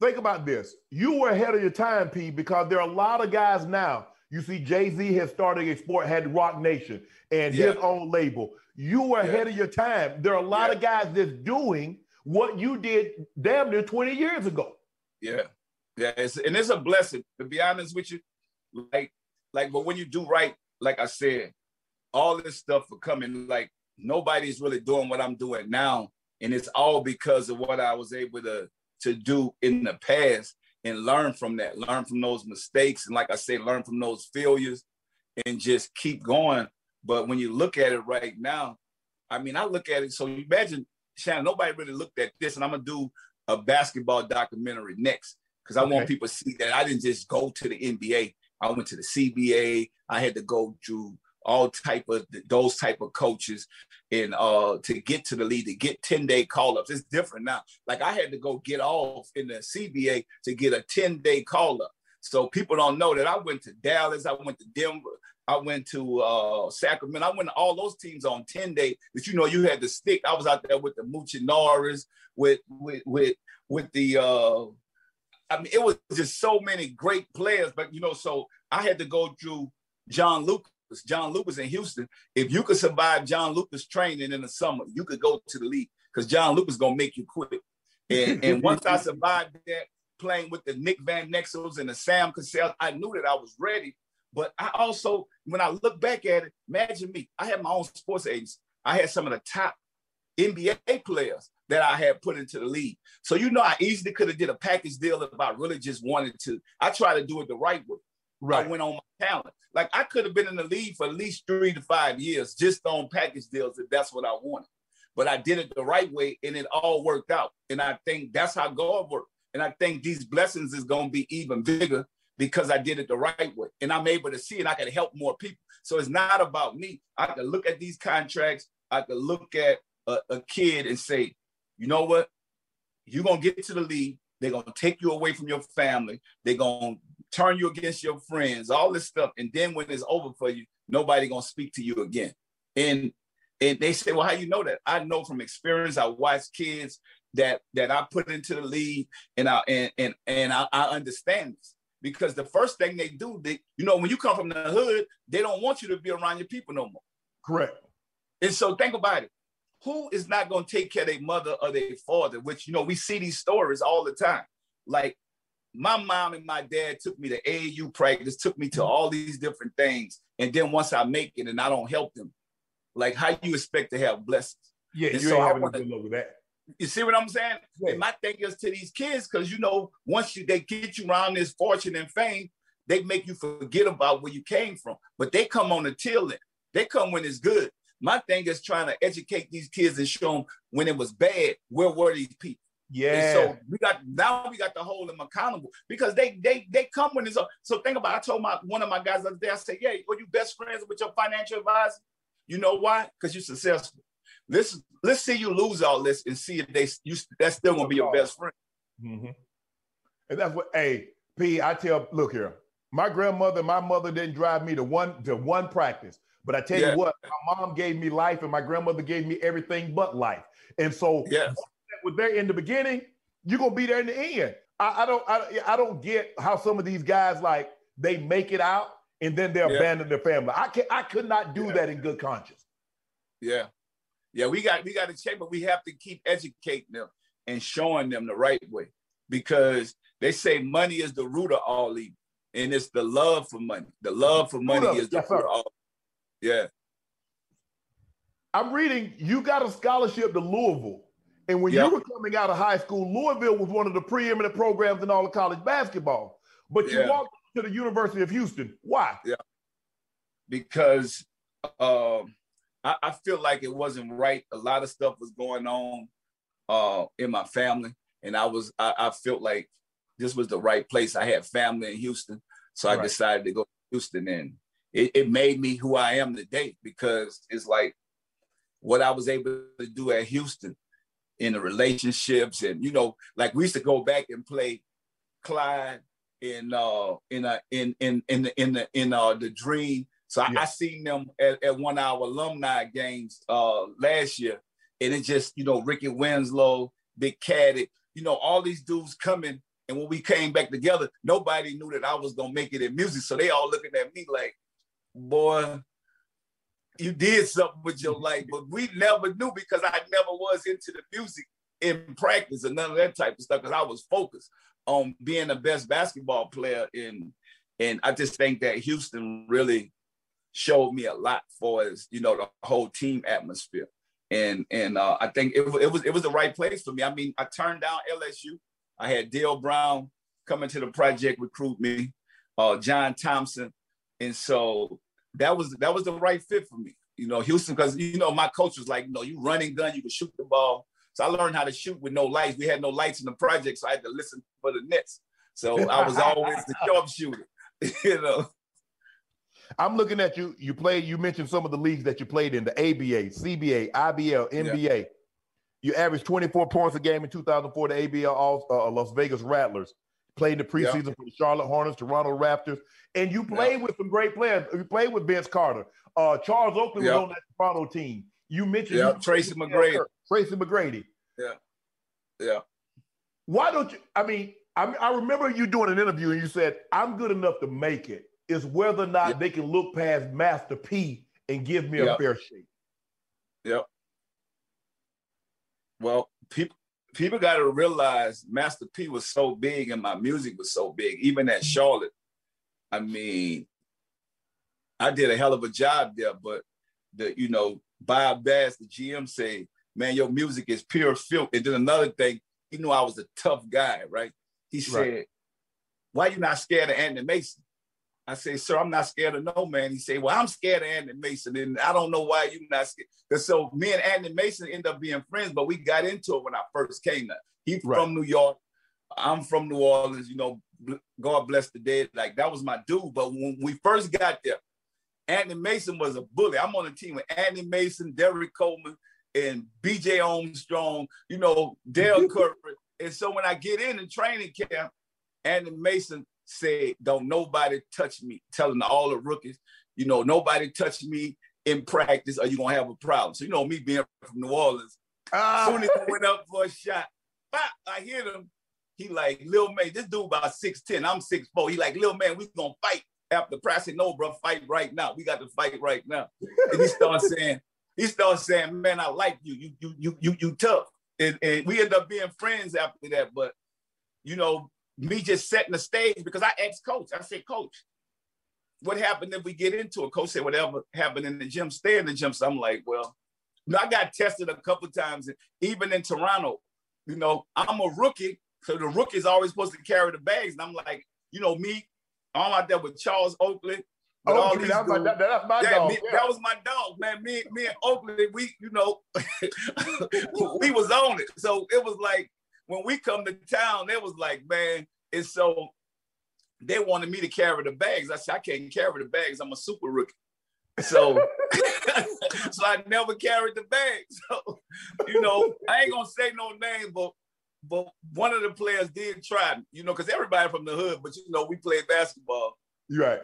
think about this. You were ahead of your time, P, because there are a lot of guys now. You see, Jay Z has started a sport, had Roc Nation and his own label. You were ahead of your time. There are a lot of guys that's doing what you did damn near 20 years ago. Yeah, yeah, it's, and it's a blessing to be honest with you. Like, like, but when you do right, like I said, all this stuff for coming. Like nobody's really doing what I'm doing now, and it's all because of what I was able to to do in the past and learn from that, learn from those mistakes, and like I say, learn from those failures, and just keep going. But when you look at it right now, I mean, I look at it. So you imagine, Shannon, nobody really looked at this, and I'm gonna do a basketball documentary next because I want people to see that I didn't just go to the NBA. I went to the CBA. I had to go through all type of those type of coaches and uh to get to the league to get 10 day call-ups. It's different now. Like i had to go get off in the cba to get a 10 day call-up. So people don't know that i went to dallas i went to denver i went to uh sacramento. I went to all those teams on 10 day that you know you had to stick. I was out there with the Muchinaras, with with with with the uh I mean, it was just so many great players, but you know, so I had to go through John Lucas. John Lucas in Houston. If you could survive John Lucas training in the summer, you could go to the league because John Lucas gonna make you quit. And, and once I survived that, playing with the Nick Van Exels and the Sam Cassell, I knew that I was ready. But I also, when I look back at it, imagine me. I had my own sports agents. I had some of the top NBA players that I had put into the league. So you know, I easily could have did a package deal if I really just wanted to. I try to do it the right way. I went on my talent. Like I could have been in the league for at least three to five years just on package deals if that's what I wanted. But I did it the right way and it all worked out. And I think that's how God worked. And I think these blessings is going to be even bigger because I did it the right way. And I'm able to see and I can help more people. So it's not about me. I can look at these contracts. I can look at a, a kid and say, you know what? You're going to get to the league. They're going to take you away from your family. They're going to turn you against your friends, all this stuff. And then when it's over for you, nobody going to speak to you again. And and they say, well, how you know that? I know from experience. I watch kids that that I put into the league, and I and and and I, I understand this because the first thing they do, they you know, when you come from the hood, they don't want you to be around your people no more. Correct. And so think about it. Who is not going to take care of their mother or their father? Which, you know, we see these stories all the time. Like my mom and my dad took me to AAU practice, took me to all these different things. And then once I make it and I don't help them, like how you expect to have blessings? Yeah, And you so ain't having a wanna- good look at that. You see what I'm saying? Yeah. And my thing is to these kids, because you know, once you they get you around this fortune and fame, they make you forget about where you came from. But they come on the tail end. They come when it's good. My thing is trying to educate these kids and show them when it was bad, where were these people? And Yeah. so we got now we got to hold them accountable because they they they come when it's up. So think about. It. I told my one of my guys the other day. I said, "Yeah, are you best friends with your financial advisor? You know why? Because you're successful. Let's let's see you lose all this and see if they you that's still gonna be your best friend. Mhm. And that's what, hey, P, I tell, look here, my grandmother, my mother didn't drive me to one to one practice. But I tell Yeah. you what, my mom gave me life and my grandmother gave me everything but life. And so Yes. With there in the beginning, you're gonna be there in the end. I, I don't I, I don't get how some of these guys like they make it out and then they Yeah. abandon their family. I can I could not do Yeah. that in good conscience. Yeah. Yeah, we got we got to check, but we have to keep educating them and showing them the right way because they say money is the root of all evil, and it's the love for money. The love for money is the yes, root of all. Yeah, I'm reading you got a scholarship to Louisville. And when Yep. you were coming out of high school, Louisville was one of the preeminent programs in all of college basketball. But you Yeah. walked to the University of Houston. Why? Yeah. because um, I, I feel like it wasn't right. A lot of stuff was going on uh, in my family, and I was I, I felt like this was the right place. I had family in Houston, so I Right. decided to go to Houston, and it, it made me who I am today because it's like what I was able to do at Houston in the relationships, and you know, like we used to go back and play Clyde in uh in a in in in the in the in uh the dream. So I, I seen them at, at one of our alumni games uh last year, and it just you know Rickie Winslow, Big Caddy, you know all these dudes coming. And when we came back together, nobody knew that I was gonna make it in music. So they all looking at me like, boy, you did something with your life, but we never knew because I never was into the music in practice and none of that type of stuff because I was focused on being the best basketball player in and I just think that Houston really showed me a lot for as you know the whole team atmosphere and and uh, I think it, it was it was the right place for me. I mean, I turned down LSU. I had Dale Brown coming to the project recruit me, uh, John Thompson, and so that was that was the right fit for me. You know, Houston because you know my coach was like, No, you know, you running gun, you can shoot the ball. So I learned how to shoot with no lights. We had no lights in the project, so I had to listen for the nets. So I was always the sharpshooter. you know. I'm looking at you. You played, you mentioned some of the leagues that you played in the ABA, CBA, IBL, NBA. You averaged 24 points a game in 2004, the ABL All, uh, Las Vegas Rattlers. Played in the Yeah. preseason for the Charlotte Hornets, Toronto Raptors. And you played with some great players. You played with Vince Carter. Uh, Charles Oakley Yeah. was on that Toronto team. You mentioned Yeah, Tracy McGrady. Tracy McGrady. Yeah. Yeah. Why don't you? I mean, I, I remember you doing an interview and you said, "I'm good enough to make it. It's whether or not Yeah. they can look past Master P and give me a fair shake." Yep. Well, people people got to realize Master P was so big and my music was so big, even at Charlotte. I mean, I did a hell of a job there, but the you know Bob Bass, the GM, say, "Man, your music is pure filth." And then another thing, he knew I was a tough guy, right? He said, Right. "Why you not scared of Anthony Mason?" I say, sir, I'm not scared of no man. He said, well, I'm scared of Anthony Mason, and I don't know why you not scared. And so me and Anthony Mason end up being friends, but we got into it when I first came there. He's Right. from New York. I'm from New Orleans. You know, God bless the dead. Like that was my dude. But when we first got there, Anthony Mason was a bully. I'm on the team with Anthony Mason, Derrick Coleman, and BJ Armstrong. You know, Dell mm-hmm. Curry. And so when I get in the training camp, Anthony Mason said, "Don't nobody touch me," telling all the rookies, you know, nobody touch me in practice, or you gonna have a problem. So you know, me being from New Orleans, Ah, soon as he went up for a shot, pop, I hit him. He like, Lil man, this dude about 6'10, I'm 6'4. He like, Lil man, we gonna fight after practice. I said, no, bro, fight right now. We got to fight right now. And he started saying, he started saying, "Man, I like you. You you you you you tough." And, and we end up being friends after that. But you know, me just setting the stage because I asked coach. I said, "Coach, what happened if we get into it?" Coach said, "Whatever happened in the gym, stay in the gym." So I'm like, "Well." You know, I got tested a couple times, even in Toronto. You know, I'm a rookie, so the rookie's always supposed to carry the bags, and I'm like, you know, me, I'm out there with Charles Oakley, Oh, all these that, dudes, my, that, my yeah, dog. Me, yeah. That was my dog, man. Me, me and Oakley, we, you know, we was on it. So it was like when we come to town, it was like, man, it's so they wanted me to carry the bags. I said, I can't carry the bags. I'm a super rookie. So, so I never carried the bags. So, you know, I ain't gonna say no name, but but one of the players did try, you know, because everybody from the hood, but you know, we played basketball. Right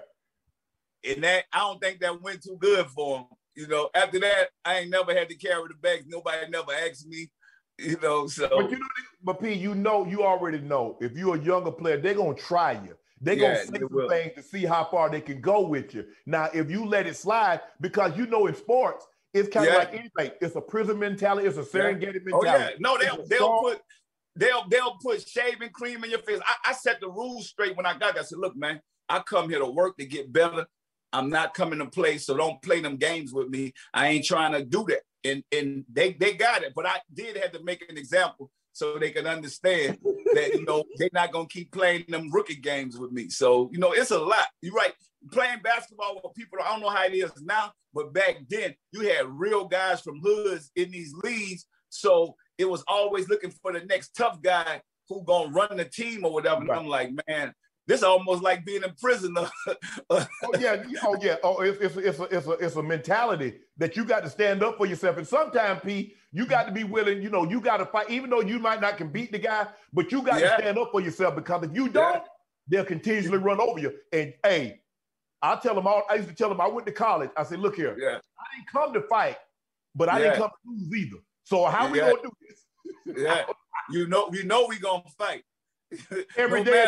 and that I don't think that went too good for him. You know, after that, I ain't never had to carry the bags. Nobody never asked me. You know, so but you know, but P, you know, you already know if you're a younger player, they're gonna try you. They're yeah, gonna say some things to see how far they can go with you. Now, if you let it slide, because you know in sports, it's kind of yeah. like anything. It's a prison mentality. It's a oh, Serengeti yeah. mentality. Oh yeah, no, they'll they'll put they'll they'll put shaving cream in your face. I, I set the rules straight when I got there. I said, look, man, I come here to work to get better. I'm not coming to play, so don't play them games with me. I ain't trying to do that. And and they they got it, but I did have to make an example so they can understand that you know they're not gonna keep playing them rookie games with me. So you know it's a lot. You're right. Playing basketball with people, I don't know how it is now, but back then you had real guys from hoods in these leagues. So it was always looking for the next tough guy who gonna run the team or whatever. Right. And I'm like, man, this is almost like being in prison. oh yeah, oh yeah, oh it's it's it's a, it's a it's a mentality that you got to stand up for yourself. And sometimes, P, you got to be willing. You know, you got to fight, even though you might not can beat the guy, but you got yeah. to stand up for yourself because if you don't, yeah. they'll continuously run over you. And hey, I tell them all. I used to tell them I went to college. I said, look here, yeah. I didn't come to fight, but I didn't come to lose either. So how we gonna do this? yeah, you know, you know, we gonna fight every no day.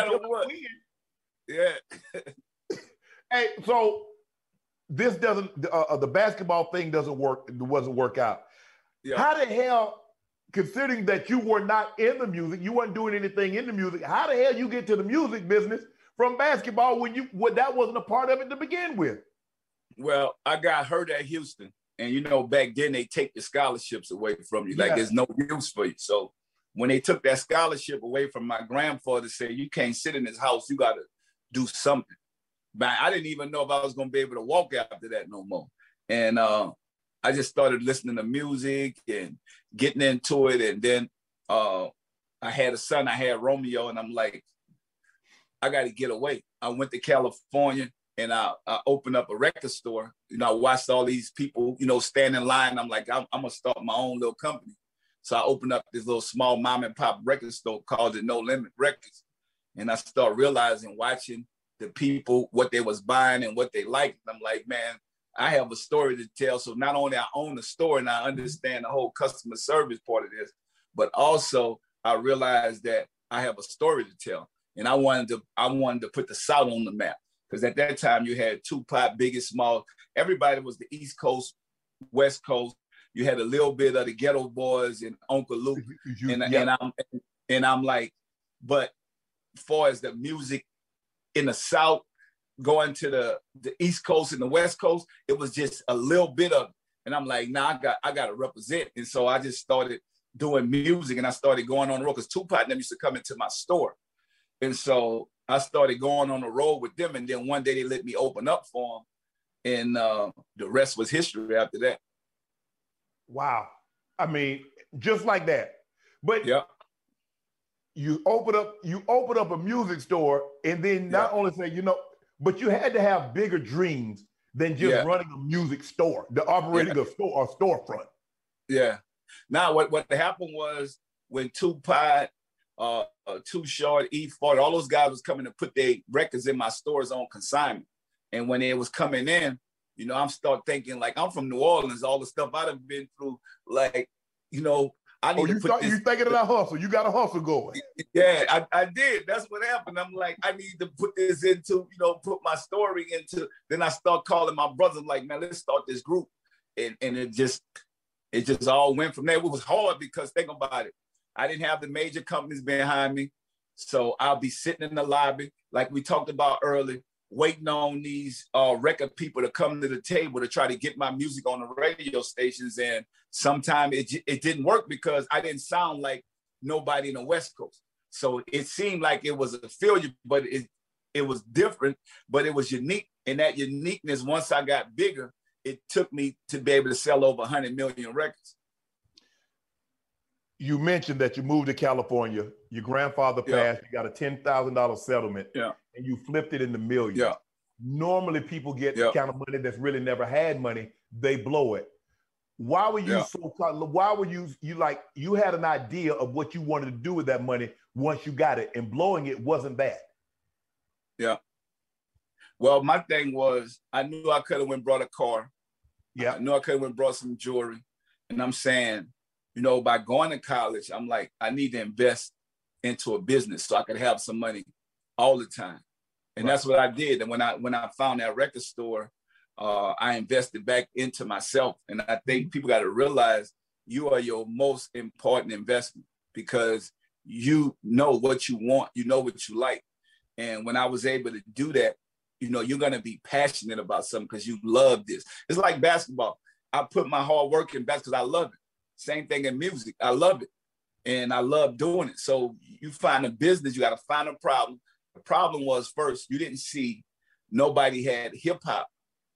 Yeah. hey, so this doesn't uh, uh, the basketball thing doesn't work it doesn't work out. Yeah. How the hell, considering that you were not in the music, you weren't doing anything in the music. How the hell you get to the music business from basketball when you when that wasn't a part of it to begin with? Well, I got hurt at Houston, and you know back then they take the scholarships away from you, like there's no use for you. So when they took that scholarship away from my grandfather, said you can't sit in his house, you got to do something. But I didn't even know if I was gonna be able to walk after that no more. And uh, I just started listening to music and getting into it. And then uh, I had a son, I had Romeo, and I'm like, I got to get away. I went to California and I, I, opened up a record store. You know, I watched all these people, you know, stand in line. I'm like, I'm, I'm, gonna start my own little company. So I opened up this little small mom and pop record store called it No Limit Records and I start realizing watching the people what they was buying and what they liked. I'm like, man, I have a story to tell. So not only I own the store and I understand the whole customer service part of this, but also I realized that I have a story to tell. And I wanted to I wanted to put the South on the map because at that time you had Tupac, Biggie Smalls. Everybody was the East Coast, West Coast. You had a little bit of the Geto Boys and Uncle Luke, and, and I'm and I'm like, but far as the music in the South going to the, the East Coast and the West Coast, it was just a little bit of, and I'm like, nah, I got I got to represent. And so I just started doing music and I started going on the road because Tupac and them used to come into my store. And so I started going on the road with them. And then one day they let me open up for them. And uh, the rest was history after that. Wow. I mean, just like that. But yeah you open up you open up a music store and then not yeah. only say you know but you had to have bigger dreams than just yeah. running a music store the operating yeah. a store a storefront yeah now what what happened was when tupac uh, uh too short e Fort, all those guys was coming to put their records in my stores on consignment and when it was coming in you know i'm start thinking like i'm from new orleans all the stuff I'd have been through like you know I oh, need oh, you to put thought, this, you thinking of that hustle. You got a hustle going. Yeah, I, I did. That's what happened. I'm like, I need to put this into, you know, put my story into. Then I start calling my brother, like, man, let's start this group. and, and it just it just all went from there. It was hard because think about it. I didn't have the major companies behind me. So I'll be sitting in the lobby, like we talked about earlier, waiting on these uh, record people to come to the table to try to get my music on the radio stations. And sometimes it, it didn't work because I didn't sound like nobody in the West Coast. So it seemed like it was a failure, but it, it was different, but it was unique. And that uniqueness, once I got bigger, it took me to be able to sell over 100 million records. You mentioned that you moved to California. Your grandfather passed. Yeah. You got a ten thousand dollar settlement. Yeah. And you flipped it into millions. Yeah. Normally, people get yeah. the kind of money that's really never had money. They blow it. Why were you yeah. so? Why were you you like you had an idea of what you wanted to do with that money once you got it, and blowing it wasn't that. Yeah. Well, my thing was I knew I could have went brought a car. Yeah. I knew I could have went brought some jewelry. And I'm saying, you know, by going to college, I'm like, I need to invest into a business so I could have some money all the time. And right. that's what I did. And when I when I found that record store, uh, I invested back into myself. And I think mm-hmm. people got to realize you are your most important investment because you know what you want, you know what you like. And when I was able to do that, you know, you're gonna be passionate about something because you love this. It's like basketball. I put my hard work in basketball because I love it. Same thing in music. I love it. And I love doing it. So you find a business, you got to find a problem. The problem was first, you didn't see nobody had hip hop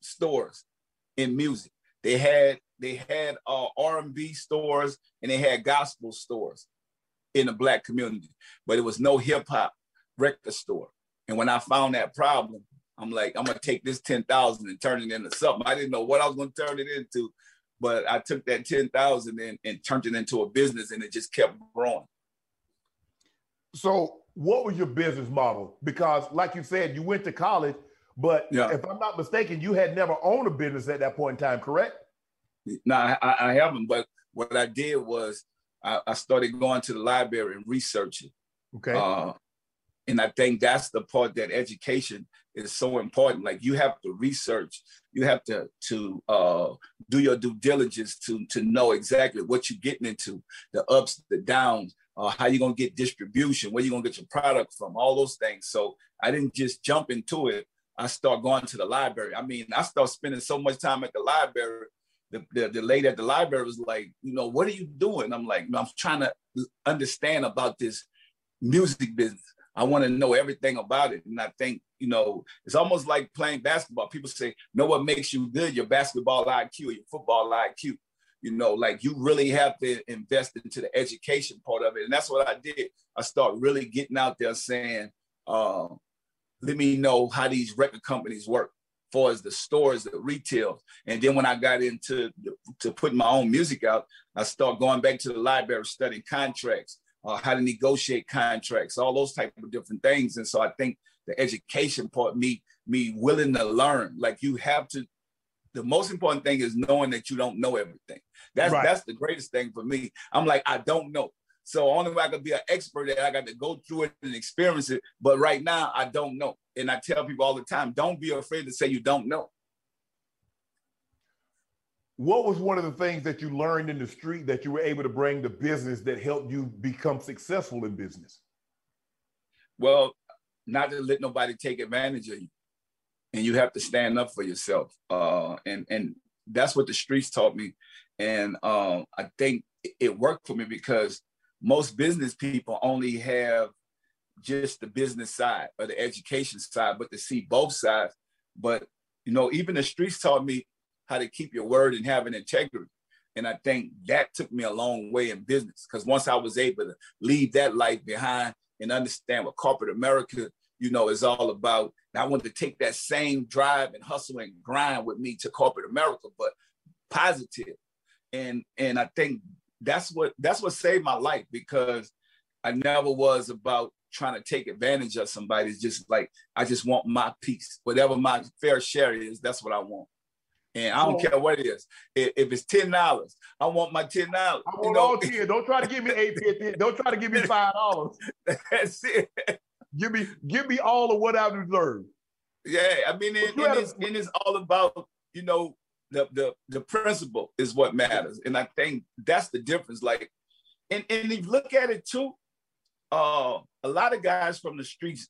stores in music. They had they had uh, R&B stores and they had gospel stores in the black community, but it was no hip hop record store. And when I found that problem, I'm like, I'm gonna take this 10,000 and turn it into something. I didn't know what I was gonna turn it into, but I took that 10,000 and, and turned it into a business and it just kept growing. So what was your business model? Because like you said, you went to college, but yeah. if I'm not mistaken, you had never owned a business at that point in time, correct? No, I, I haven't, but what I did was I, I, started going to the library and researching. Okay. Uh, and I think that's the part that education is so important. Like you have to research, you have to to uh, do your due diligence to to know exactly what you're getting into, the ups, the downs, uh, how you're gonna get distribution, where you're gonna get your product from, all those things. So I didn't just jump into it. I start going to the library. I mean, I start spending so much time at the library. The, the, the lady at the library was like, you know, what are you doing? I'm like, I'm trying to understand about this music business. I want to know everything about it. And I think, you know, it's almost like playing basketball. People say, know what makes you good, your basketball IQ your football IQ. You know, like you really have to invest into the education part of it. And that's what I did. I start really getting out there saying, uh, let me know how these record companies work far as the stores, the retail. And then when I got into to putting my own music out, I start going back to the library studying contracts, uh, how to negotiate contracts, all those type of different things. And so I think the education part, me me willing to learn, like you have to. The most important thing is knowing that you don't know everything. That's right. that's the greatest thing for me. I'm like I don't know. So only way I could be an expert at, I got to go through it and experience it. But right now, I don't know. And I tell people all the time, don't be afraid to say you don't know what was one of the things that you learned in the street that you were able to bring to business that helped you become successful in business? Well, not to let nobody take advantage of you, and you have to stand up for yourself. Uh, and and that's what the streets taught me, and um, I think it worked for me because most business people only have just the business side or the education side, but to see both sides. But you know, even the streets taught me how to keep your word and have an integrity. And I think that took me a long way in business because once I was able to leave that life behind and understand what corporate America, you know, is all about, I wanted to take that same drive and hustle and grind with me to corporate America, but positive. And and I think that's what that's what saved my life because I never was about trying to take advantage of somebody. It's just like I just want my piece, whatever my fair share is. That's what I want. And I don't care what it is. If, it's ten dollars, I want my ten dollars. I want you know? all ten. Don't try to give me eight fifty. Don't try to give me five dollars. That's it. Give me, give me all of what I deserve. Yeah, I mean, and, and, it's, and it's all about you know the the the principle is what matters, and I think that's the difference. Like, and and if you look at it too, uh, a lot of guys from the streets,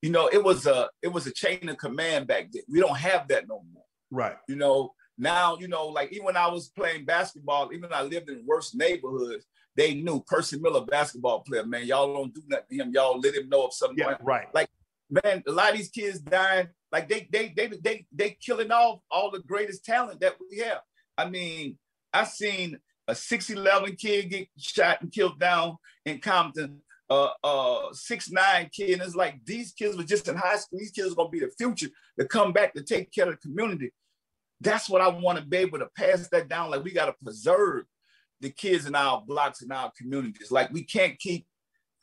you know, it was a it was a chain of command back then. We don't have that no more. Right. You know, now you know, like even when I was playing basketball, even when I lived in worse neighborhoods, they knew Percy Miller, basketball player, man. Y'all don't do nothing to him. Y'all let him know if something. Yeah, right. Like, man, a lot of these kids dying. Like they they they they they killing off all the greatest talent that we have. I mean, I seen a 6'11 kid get shot and killed down in Compton. Uh, uh, six nine kid, and it's like these kids were just in high school. These kids are gonna be the future to come back to take care of the community. That's what I want to be able to pass that down. Like we got to preserve the kids in our blocks and our communities. Like we can't keep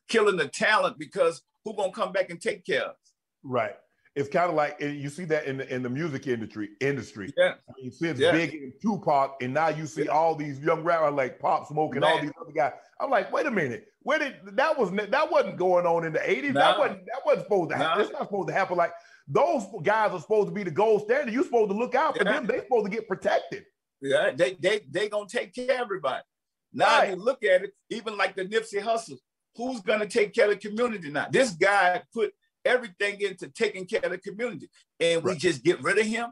killing the talent because who gonna come back and take care of us? Right. It's kind of like you see that in the in the music industry industry. Yeah. I mean, since Yeah. Big and Tupac, and now you see all these young rappers uh, like Pop Smoke and all these other guys. I'm like, wait a minute, where did that was that wasn't going on in the 80s? That wasn't that wasn't supposed to happen. No. It's not supposed to happen. Like those guys are supposed to be the gold standard. You're supposed to look out for Yeah. them. They're supposed to get protected. Yeah, they they they gonna take care of everybody. Now Right. you look at it, even like the Nipsey Hussle, who's gonna take care of the community now? This guy put everything into taking care of the community, and we Right. just get rid of him.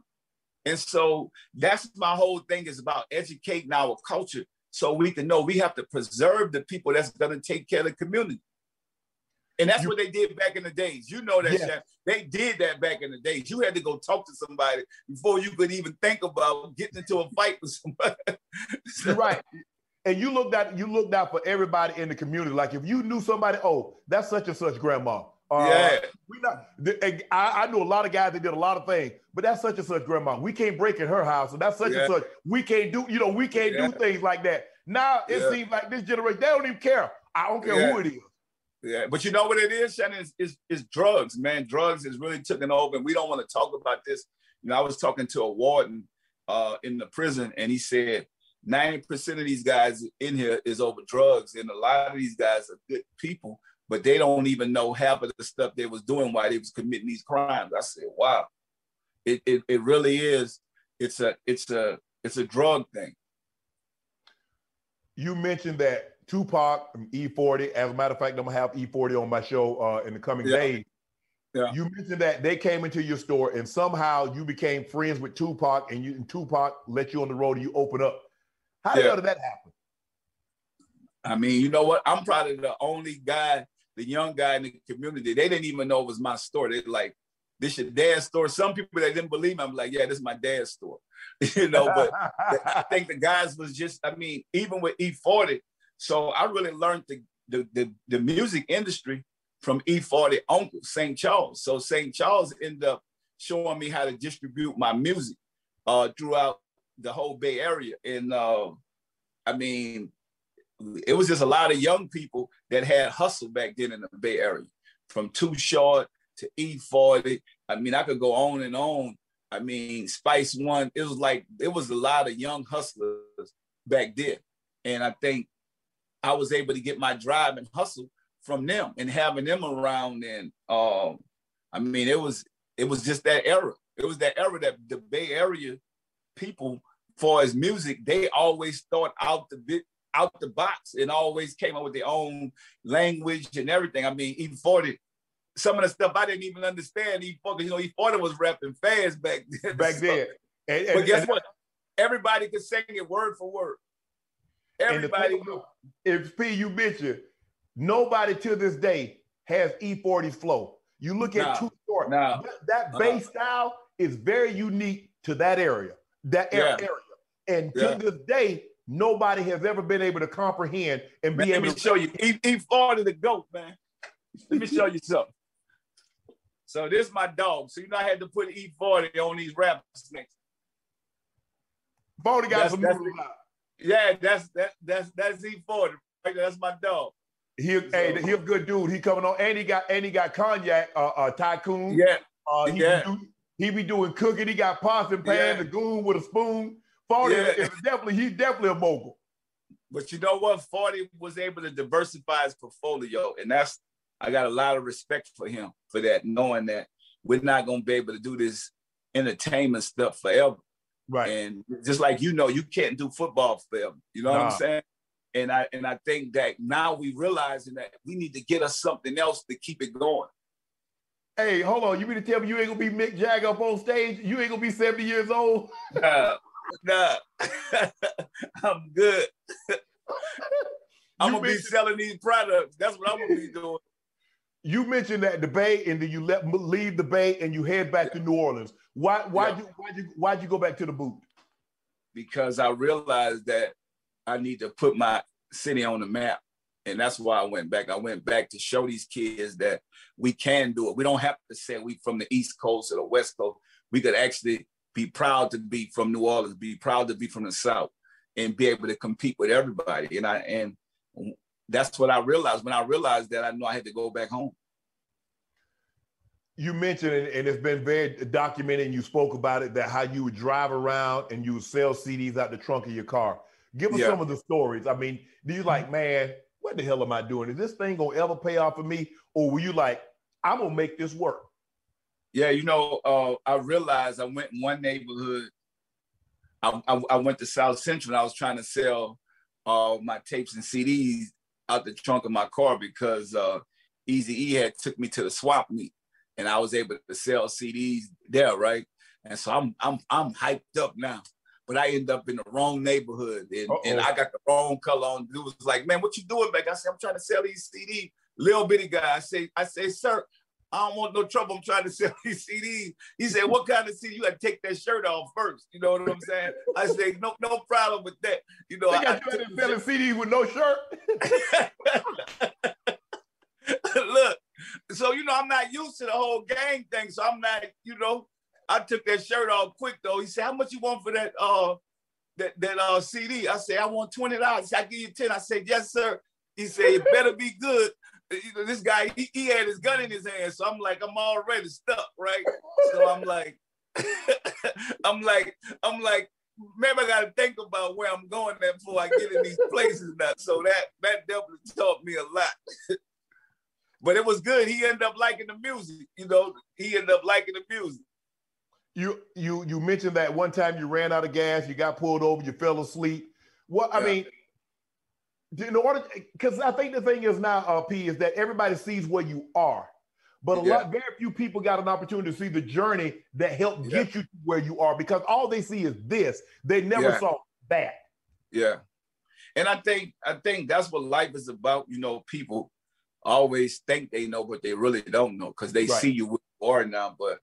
And so that's my whole thing is about educating our culture so we can know we have to preserve the people that's gonna take care of the community. And that's You- what they did back in the days. You know that Yeah. Shaq. They did that back in the days. You had to go talk to somebody before you could even think about getting into a fight with somebody. You're right. And you looked out, you looked out for everybody in the community. Like if you knew somebody, oh, that's such and such grandma. Uh, Yeah. We not. the- I, I knew a lot of guys that did a lot of things, but that's such and such grandma. We can't break in her house, and that's such Yeah. and such. We can't do, you know, we can't Yeah. do things like that. Now it Yeah. seems like this generation, they don't even care. I don't care who it is. Yeah, but you know what it is, Shannon? Is is drugs, man. Drugs is really taking over, and we don't want to talk about this. You know, I was talking to a warden uh, in the prison, and he said 90% of these guys in here is over drugs, and a lot of these guys are good people, but they don't even know half of the stuff they was doing while they was committing these crimes. I said, wow, it it, it really is. It's a it's a it's a drug thing. You mentioned that Tupac, um, E40. As a matter of fact, I'm gonna have E40 on my show uh, in the coming Yeah. days. Yeah. You mentioned that they came into your store and somehow you became friends with Tupac, and you and Tupac let you on the road and you open up. How the hell did that happen? I mean, you know what? I'm probably the only guy, the young guy in the community. They didn't even know it was my store. They like, this your dad's store. Some people that didn't believe me, I'm like, yeah, this is my dad's store. you know, but I think the guys was just, I mean, even with E40. So I really learned the the the, the music industry from E40 uncle, St. Charles. So St. Charles ended up showing me how to distribute my music uh, throughout the whole Bay Area. And uh, I mean, it was just a lot of young people that had hustle back then in the Bay Area, from Too Short to E40. I mean, I could go on and on. I mean, Spice One. It was like it was a lot of young hustlers back then, and I think I was able to get my drive and hustle from them and having them around. And um, I mean, it was it was just that era. It was that era that the Bay Area people, for as music, they always thought out the bit out the box and always came up with their own language and everything. I mean, even 40, some of the stuff I didn't even understand. E40, you know, E40 was rapping fast back then. back then. And, but guess and- what? Everybody could sing it word for word. Everybody knew. If P, you mentioned nobody to this day has E40's flow. You look at Too Short. nah, that, that uh-uh. bass style is very unique to that area, that Yeah. area. And Yeah. to this day, nobody has ever been able to comprehend and Man, be let able me to show you. E, E40 the goat, man. Let me show you something. So this is my dog. So you know I had to put E40 on these Rap Snacks. Boney got That's- some that's-. Yeah, that's that that's that's E40. Right. That's my dog. He, hey, he a good dude. He coming on, and he got and he got cognac, uh, uh tycoon. Yeah, Uh, he, Yeah. be do, he be doing cooking. He got pots and pans, Yeah. the goon with a spoon. Forty Yeah. is definitely he's definitely a mogul. But you know what? 40 was able to diversify his portfolio. And that's, I got a lot of respect for him for that, knowing that we're not going to be able to do this entertainment stuff forever. Right. And just like you know, you can't do football film. You know what I'm saying? And I and I think that now we realizing that we need to get us something else to keep it going. Hey, hold on. You mean to tell me you ain't gonna be Mick Jagger up on stage? You ain't gonna be 70 years old? Nah, nah. I'm good. I'm gonna be selling these products. That's what I'm gonna be doing. You mentioned that the Bay, and then you let leave the Bay and you head back to New Orleans. Why? Why? Yeah. You? Why? You? Why'd you go back to the boot? because I realized that I need to put my city on the map. And that's why I went back. I went back to show these kids that we can do it. We don't have to say we from the East Coast or the West Coast. We could actually be proud to be from New Orleans, be proud to be from the South, and be able to compete with everybody. And I and that's what I realized. When I realized that, I knew I had to go back home. You mentioned, it, and it's been very documented. And you spoke about it that how you would drive around and you would sell CDs out the trunk of your car. Give us Yeah. some of the stories. I mean, do you like, man? What the hell am I doing? Is this thing gonna ever pay off for me, or were you like, I'm gonna make this work? Yeah, you know, uh, I realized I went in one neighborhood. I, I, I went to South Central. And I was trying to sell uh, my tapes and CDs out the trunk of my car because uh, Easy E had took me to the swap meet, and I was able to sell CDs there, right? And so I'm I'm I'm hyped up now. But I end up in the wrong neighborhood, and, and I got the wrong color on. It was like, man, what you doing back? I said, I'm trying to sell these CDs. Little bitty guy. I say, I say, sir, I don't want no trouble. I'm trying to sell these CDs. He said, What kind of CD? You got to take that shirt off first. You know what I'm saying? I say, No, no problem with that. You know, They I, got you out there selling CDs with no shirt. look. So you know, I'm not used to the whole gang thing. So I'm not, you know, I took that shirt off quick though. He said, How much you want for that uh that that uh CD? I said, I want twenty dollars. I give you 10. I said, Yes, sir. He said, It better be good. You know, this guy, he, he had his gun in his hand. So I'm like, I'm already stuck, right? So I'm like, I'm like, I'm like, maybe I gotta think about where I'm going before I get in these places now. So that that definitely taught me a lot. but it was good. He ended up liking the music, you know. He ended up liking the music. You you you mentioned that one time you ran out of gas, you got pulled over, you fell asleep. Well, I Yeah. mean, in order because I think the thing is now, uh, P, is that everybody sees where you are, but a Yeah. lot, very few people got an opportunity to see the journey that helped Yeah. get you to where you are because all they see is this. They never saw that. Yeah. And I think I think that's what life is about. You know, people always think they know, but they really don't know because they Right. see you where you are now. But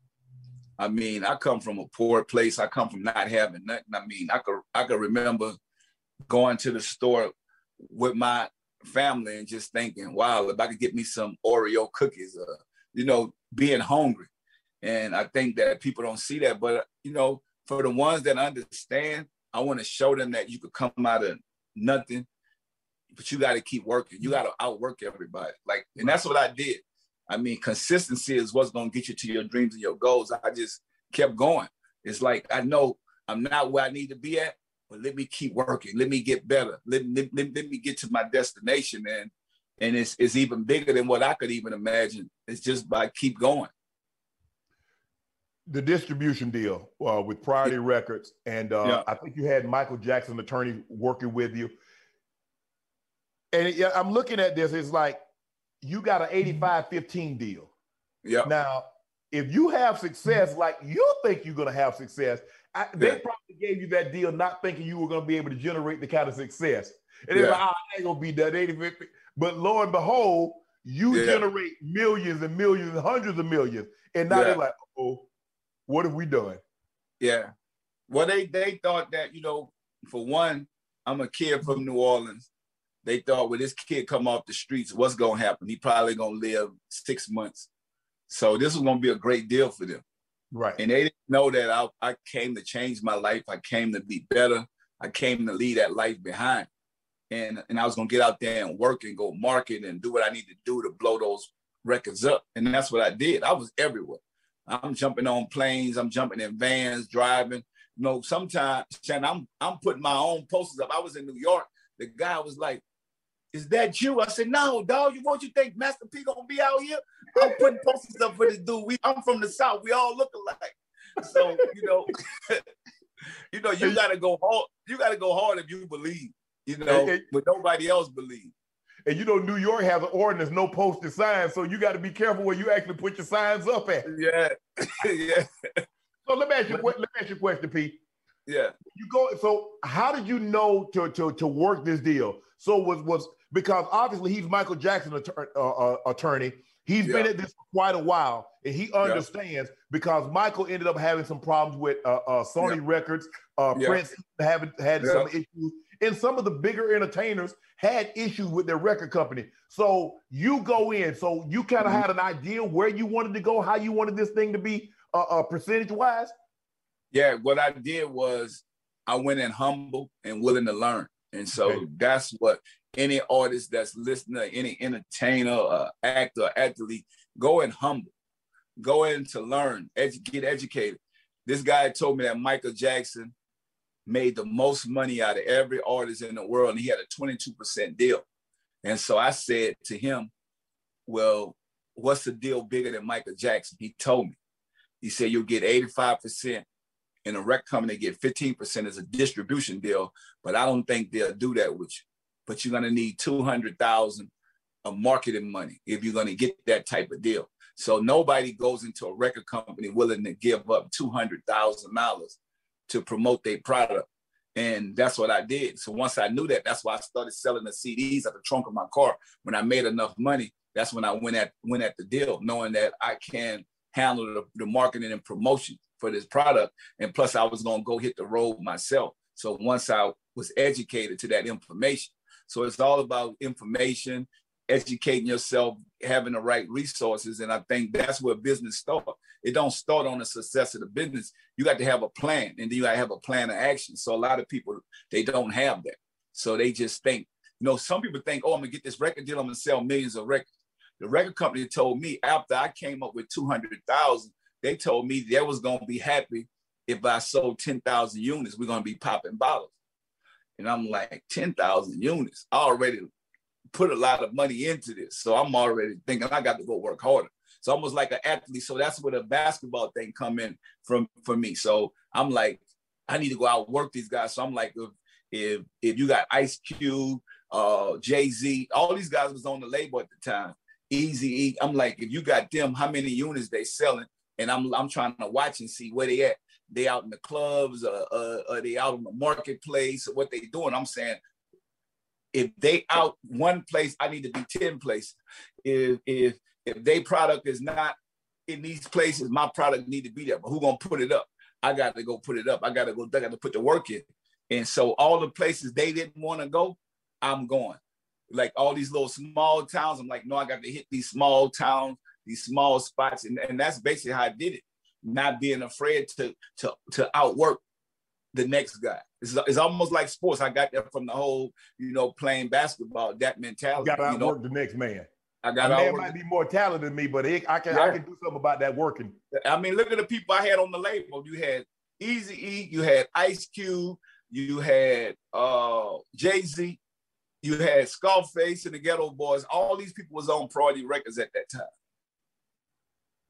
I mean, I come from a poor place. I come from not having nothing. I mean, I could I could remember going to the store with my family and just thinking, wow, if I could get me some Oreo cookies, uh, you know, being hungry. And I think that people don't see that. But you know, for the ones that understand, I want to show them that you could come out of nothing, but you got to keep working. You got to outwork everybody. Like, and that's what I did. I mean, consistency is what's going to get you to your dreams and your goals. I just kept going. It's like I know I'm not where I need to be at, but let me keep working. Let me get better. Let, let, let, let me get to my destination. And and it's it's even bigger than what I could even imagine. It's just by keep going. The distribution deal uh, with Priority Records, and uh, Yeah. I think you had Michael Jackson, attorney, working with you. And I'm looking at this. It's like you got an mm-hmm. 85-15 deal. Yeah. Now, if you have success like you think you're going to have success, I, they Yeah. probably gave you that deal not thinking you were going to be able to generate the kind of success. And they're Yeah. like, oh, I ain't going to be that 80 50. But lo and behold, you Yeah. generate millions and millions and hundreds of millions. And now they're like, oh, what have we done? Yeah. Well, they they thought that you know, for one, I'm a kid from New Orleans. They thought, well, this kid come off the streets, what's gonna happen? He probably gonna live six months. So this was gonna be a great deal for them. Right. And they didn't know that I, I came to change my life. I came to be better. I came to leave that life behind. And, and I was gonna get out there and work and go market and do what I need to do to blow those records up. And that's what I did. I was everywhere. I'm jumping on planes, I'm jumping in vans, driving. You know, sometimes Shannon, I'm I'm putting my own posters up. I was in New York. The guy was like, Is that you? I said, No, dog. You what you think Master P gonna be out here? I'm putting posters up for this dude. We I'm from the South. We all look alike. So, you know, you know, you gotta go hard. You gotta go hard if you believe. You know, And- but nobody else believe. And you know, New York has an ordinance, no posted signs, so you got to be careful where you actually put your signs up at. Yeah, yeah, So let me ask you, let me ask you a question, Pete. yeah. You go. So how did you know to to to work this deal? So was was because obviously he's Michael Jackson attor- uh, uh, attorney. He's been at this for quite a while, and he understands because Michael ended up having some problems with uh, uh, Sony Records. Uh, Yeah. Prince having had Yeah. some issues, and some of the bigger entertainers had issues with their record company. So you go in. So you kind of Mhm. had an idea where you wanted to go, how you wanted this thing to be, uh, uh percentage wise. Yeah, what I did was I went in humble and willing to learn. And so Okay. that's what any artist that's listening, any entertainer, uh, actor, athlete, go in humble. Go in to learn, edu- get educated. This guy told me that Michael Jackson made the most money out of every artist in the world, and he had a 22% deal. And so I said to him, Well, what's the deal bigger than Michael Jackson? He told me. He said, You'll get 85% and a rec company get 15% as a distribution deal, but I don't think they'll do that with you. But you're gonna need 200,000 of marketing money if you're gonna get that type of deal. So nobody goes into a record company willing to give up $200,000 to promote their product. And that's what I did. So once I knew that, that's why I started selling the CDs at the trunk of my car. When I made enough money, that's when I went at went at the deal, knowing that I can handle the, the marketing and promotion for this product. And plus, I was gonna go hit the road myself. So once I was educated to that information, so it's all about information, educating yourself, having the right resources, and I think that's where business starts. It don't start on the success of the business. You got to have a plan, and then you got to have a plan of action. So a lot of people they don't have that, so they just think. You know, some people think, "Oh, I'm gonna get this record deal. I'm gonna sell millions of records." The record company told me after I came up with two hundred thousand, they told me they was gonna be happy if I sold ten thousand units. We're gonna be popping bottles, and I'm like, ten thousand units. I already put a lot of money into this, so I'm already thinking I got to go work harder. So almost like an athlete. So that's where the basketball thing come in from for me. So I'm like, I need to go out and work these guys. So I'm like, if if, if you got Ice Cube, uh, Jay Z, all these guys was on the label at the time. Eazy. I'm like, if you got them, how many units they selling? And I'm I'm trying to watch and see where they at. They out in the clubs, uh, uh, are they out in the marketplace, what they doing? I'm saying, if they out one place, I need to be ten places. If if if they product is not in these places, my product need to be there. But who gonna put it up? I got to go put it up. I got to go. I got to put the work in. And so all the places they didn't want to go, I'm going. Like all these little small towns, I'm like, no, I got to hit these small towns, these small spots, and, and that's basically how I did it. Not being afraid to to to outwork the next guy. It's, it's almost like sports. I got that from the whole, you know, playing basketball. That You mentality. got to you know, outwork the next man. I got man might be more talented than me, but he, I can I can do something about that working. I mean, look at the people I had on the label. You had Easy E, you had Ice Cube, you had uh, Jay Z, you had Scarface and the Geto Boys. All these people was on Priority Records at that time.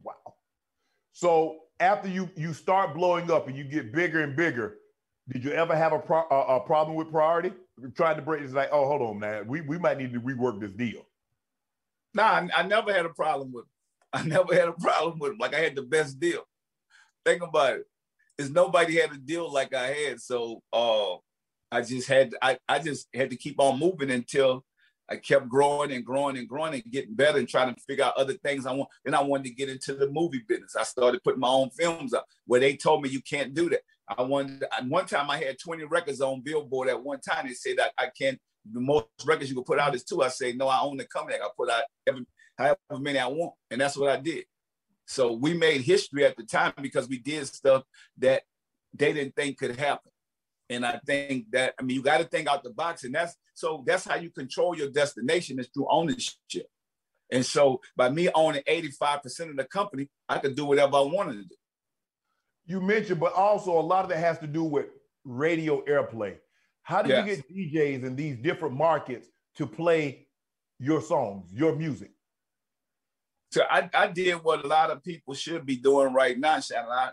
Wow. So after you you start blowing up and you get bigger and bigger, did you ever have a, pro- a, a problem with priority? Trying to break it's like, oh, hold on, man, we we might need to rework this deal. Nah, I, I never had a problem with. I never had a problem with them. Like I had the best deal. Think about it. Is nobody had a deal like I had. So uh, I just had. I I just had to keep on moving until I kept growing and growing and growing and getting better and trying to figure out other things I want. Then I wanted to get into the movie business. I started putting my own films up where they told me you can't do that. I wanted. One time I had 20 records on Billboard. At one time they said that I can't. The most records you can put out is two. I say no. I own the company. I put out every, however many I want, and that's what I did. So we made history at the time because we did stuff that they didn't think could happen. And I think that I mean you got to think out the box, and that's so that's how you control your destination is through ownership. And so by me owning 85% of the company, I could do whatever I wanted to do. You mentioned, but also a lot of that has to do with radio airplay. How do Yes. you get DJs in these different markets to play your songs, your music? So I, I did what a lot of people should be doing right now, Shannon. I,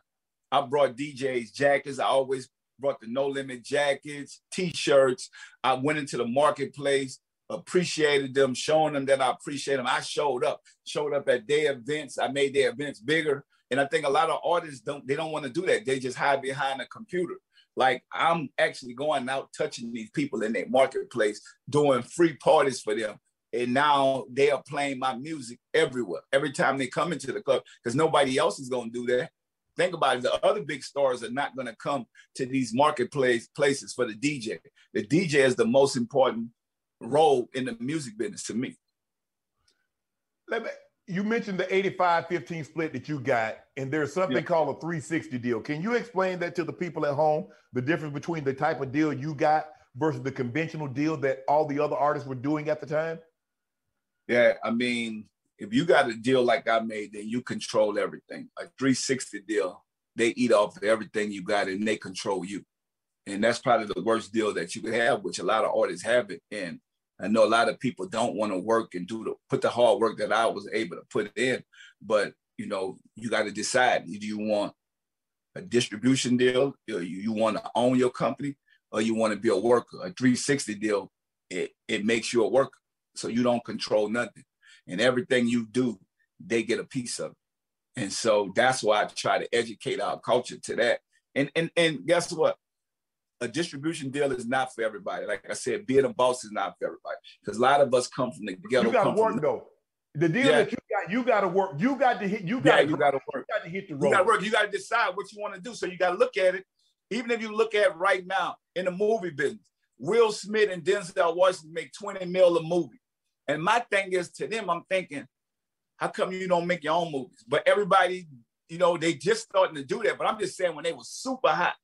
I brought DJs, jackets. I always brought the no limit jackets, t-shirts. I went into the marketplace, appreciated them, showing them that I appreciate them. I showed up, showed up at their events. I made their events bigger. And I think a lot of artists don't they don't want to do that. They just hide behind a computer. Like I'm actually going out touching these people in their marketplace, doing free parties for them. And now they are playing my music everywhere. Every time they come into the club, because nobody else is gonna do that. Think about it. The other big stars are not gonna come to these marketplace places for the DJ. The DJ is the most important role in the music business to me. Let me, you mentioned the 85-15 split that you got, and there's something Yeah. called a 360 deal. Can you explain that to the people at home? The difference between the type of deal you got versus the conventional deal that all the other artists were doing at the time? Yeah, I mean, if you got a deal like I made, then you control everything. A 360 deal, they eat off of everything you got and they control you. And that's probably the worst deal that you could have, which a lot of artists have it. And I know a lot of people don't want to work and do the put the hard work that I was able to put in. But you know, you got to decide: do you want a distribution deal, or you, you want to own your company, or you want to be a worker? A 360 deal, it it makes you a worker, so you don't control nothing, and everything you do, they get a piece of. it. And so that's why I try to educate our culture to that. And and and guess what? a distribution deal is not for everybody. Like I said, being a boss is not for everybody because a lot of us come from the ghetto. you got to work though. The deal Yeah. that you got, you got to work. You got to hit. You Yeah, got. you got to work. You got to hit the road. You got to work. You got to decide what you want to do. So you got to look at it. Even if you look at right now in the movie business, Will Smith and Denzel Washington make 20 mil a movie. And my thing is to them, I'm thinking, how come you don't make your own movies? But everybody, you know, they just starting to do that. But I'm just saying when they were super hot,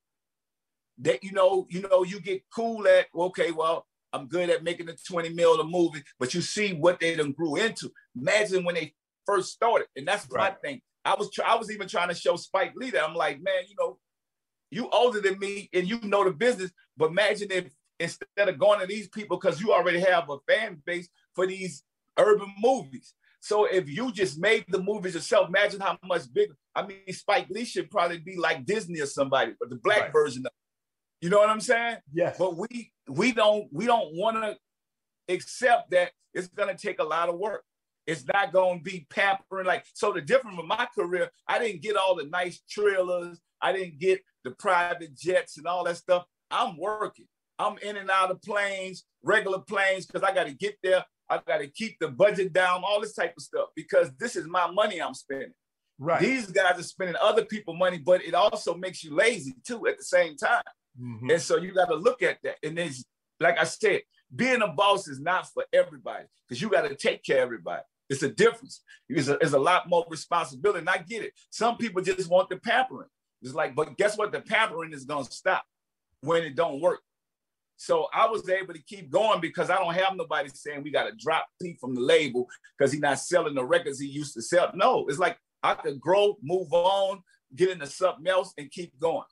that you know, you know, you get cool at okay, well, I'm good at making a 20 mil a movie, but you see what they done grew into. Imagine when they first started, and that's Right. my thing. I was try- I was even trying to show Spike Lee that I'm like, man, you know, you older than me and you know the business, but imagine if instead of going to these people because you already have a fan base for these urban movies. So if you just made the movies yourself, imagine how much bigger. I mean, Spike Lee should probably be like Disney or somebody, but the black Right. version of you know what I'm saying? Yes. But we we don't we don't want to accept that it's gonna take a lot of work. It's not gonna be pampering like so. The difference with my career, I didn't get all the nice trailers. I didn't get the private jets and all that stuff. I'm working. I'm in and out of planes, regular planes, because I got to get there. I got to keep the budget down, all this type of stuff, because this is my money I'm spending. right. These guys are spending other people money, but it also makes you lazy too at the same time. Mhm. And so you got to look at that. And then, like I said, being a boss is not for everybody because you got to take care of everybody. It's a difference. It's a, it's a lot more responsibility. And I get it. Some people just want the pampering. It's like, but guess what? The pampering is going to stop when it don't work. So I was able to keep going because I don't have nobody saying we got to drop Pete from the label because he's not selling the records he used to sell. No, it's like I could grow, move on, get into something else, and keep going.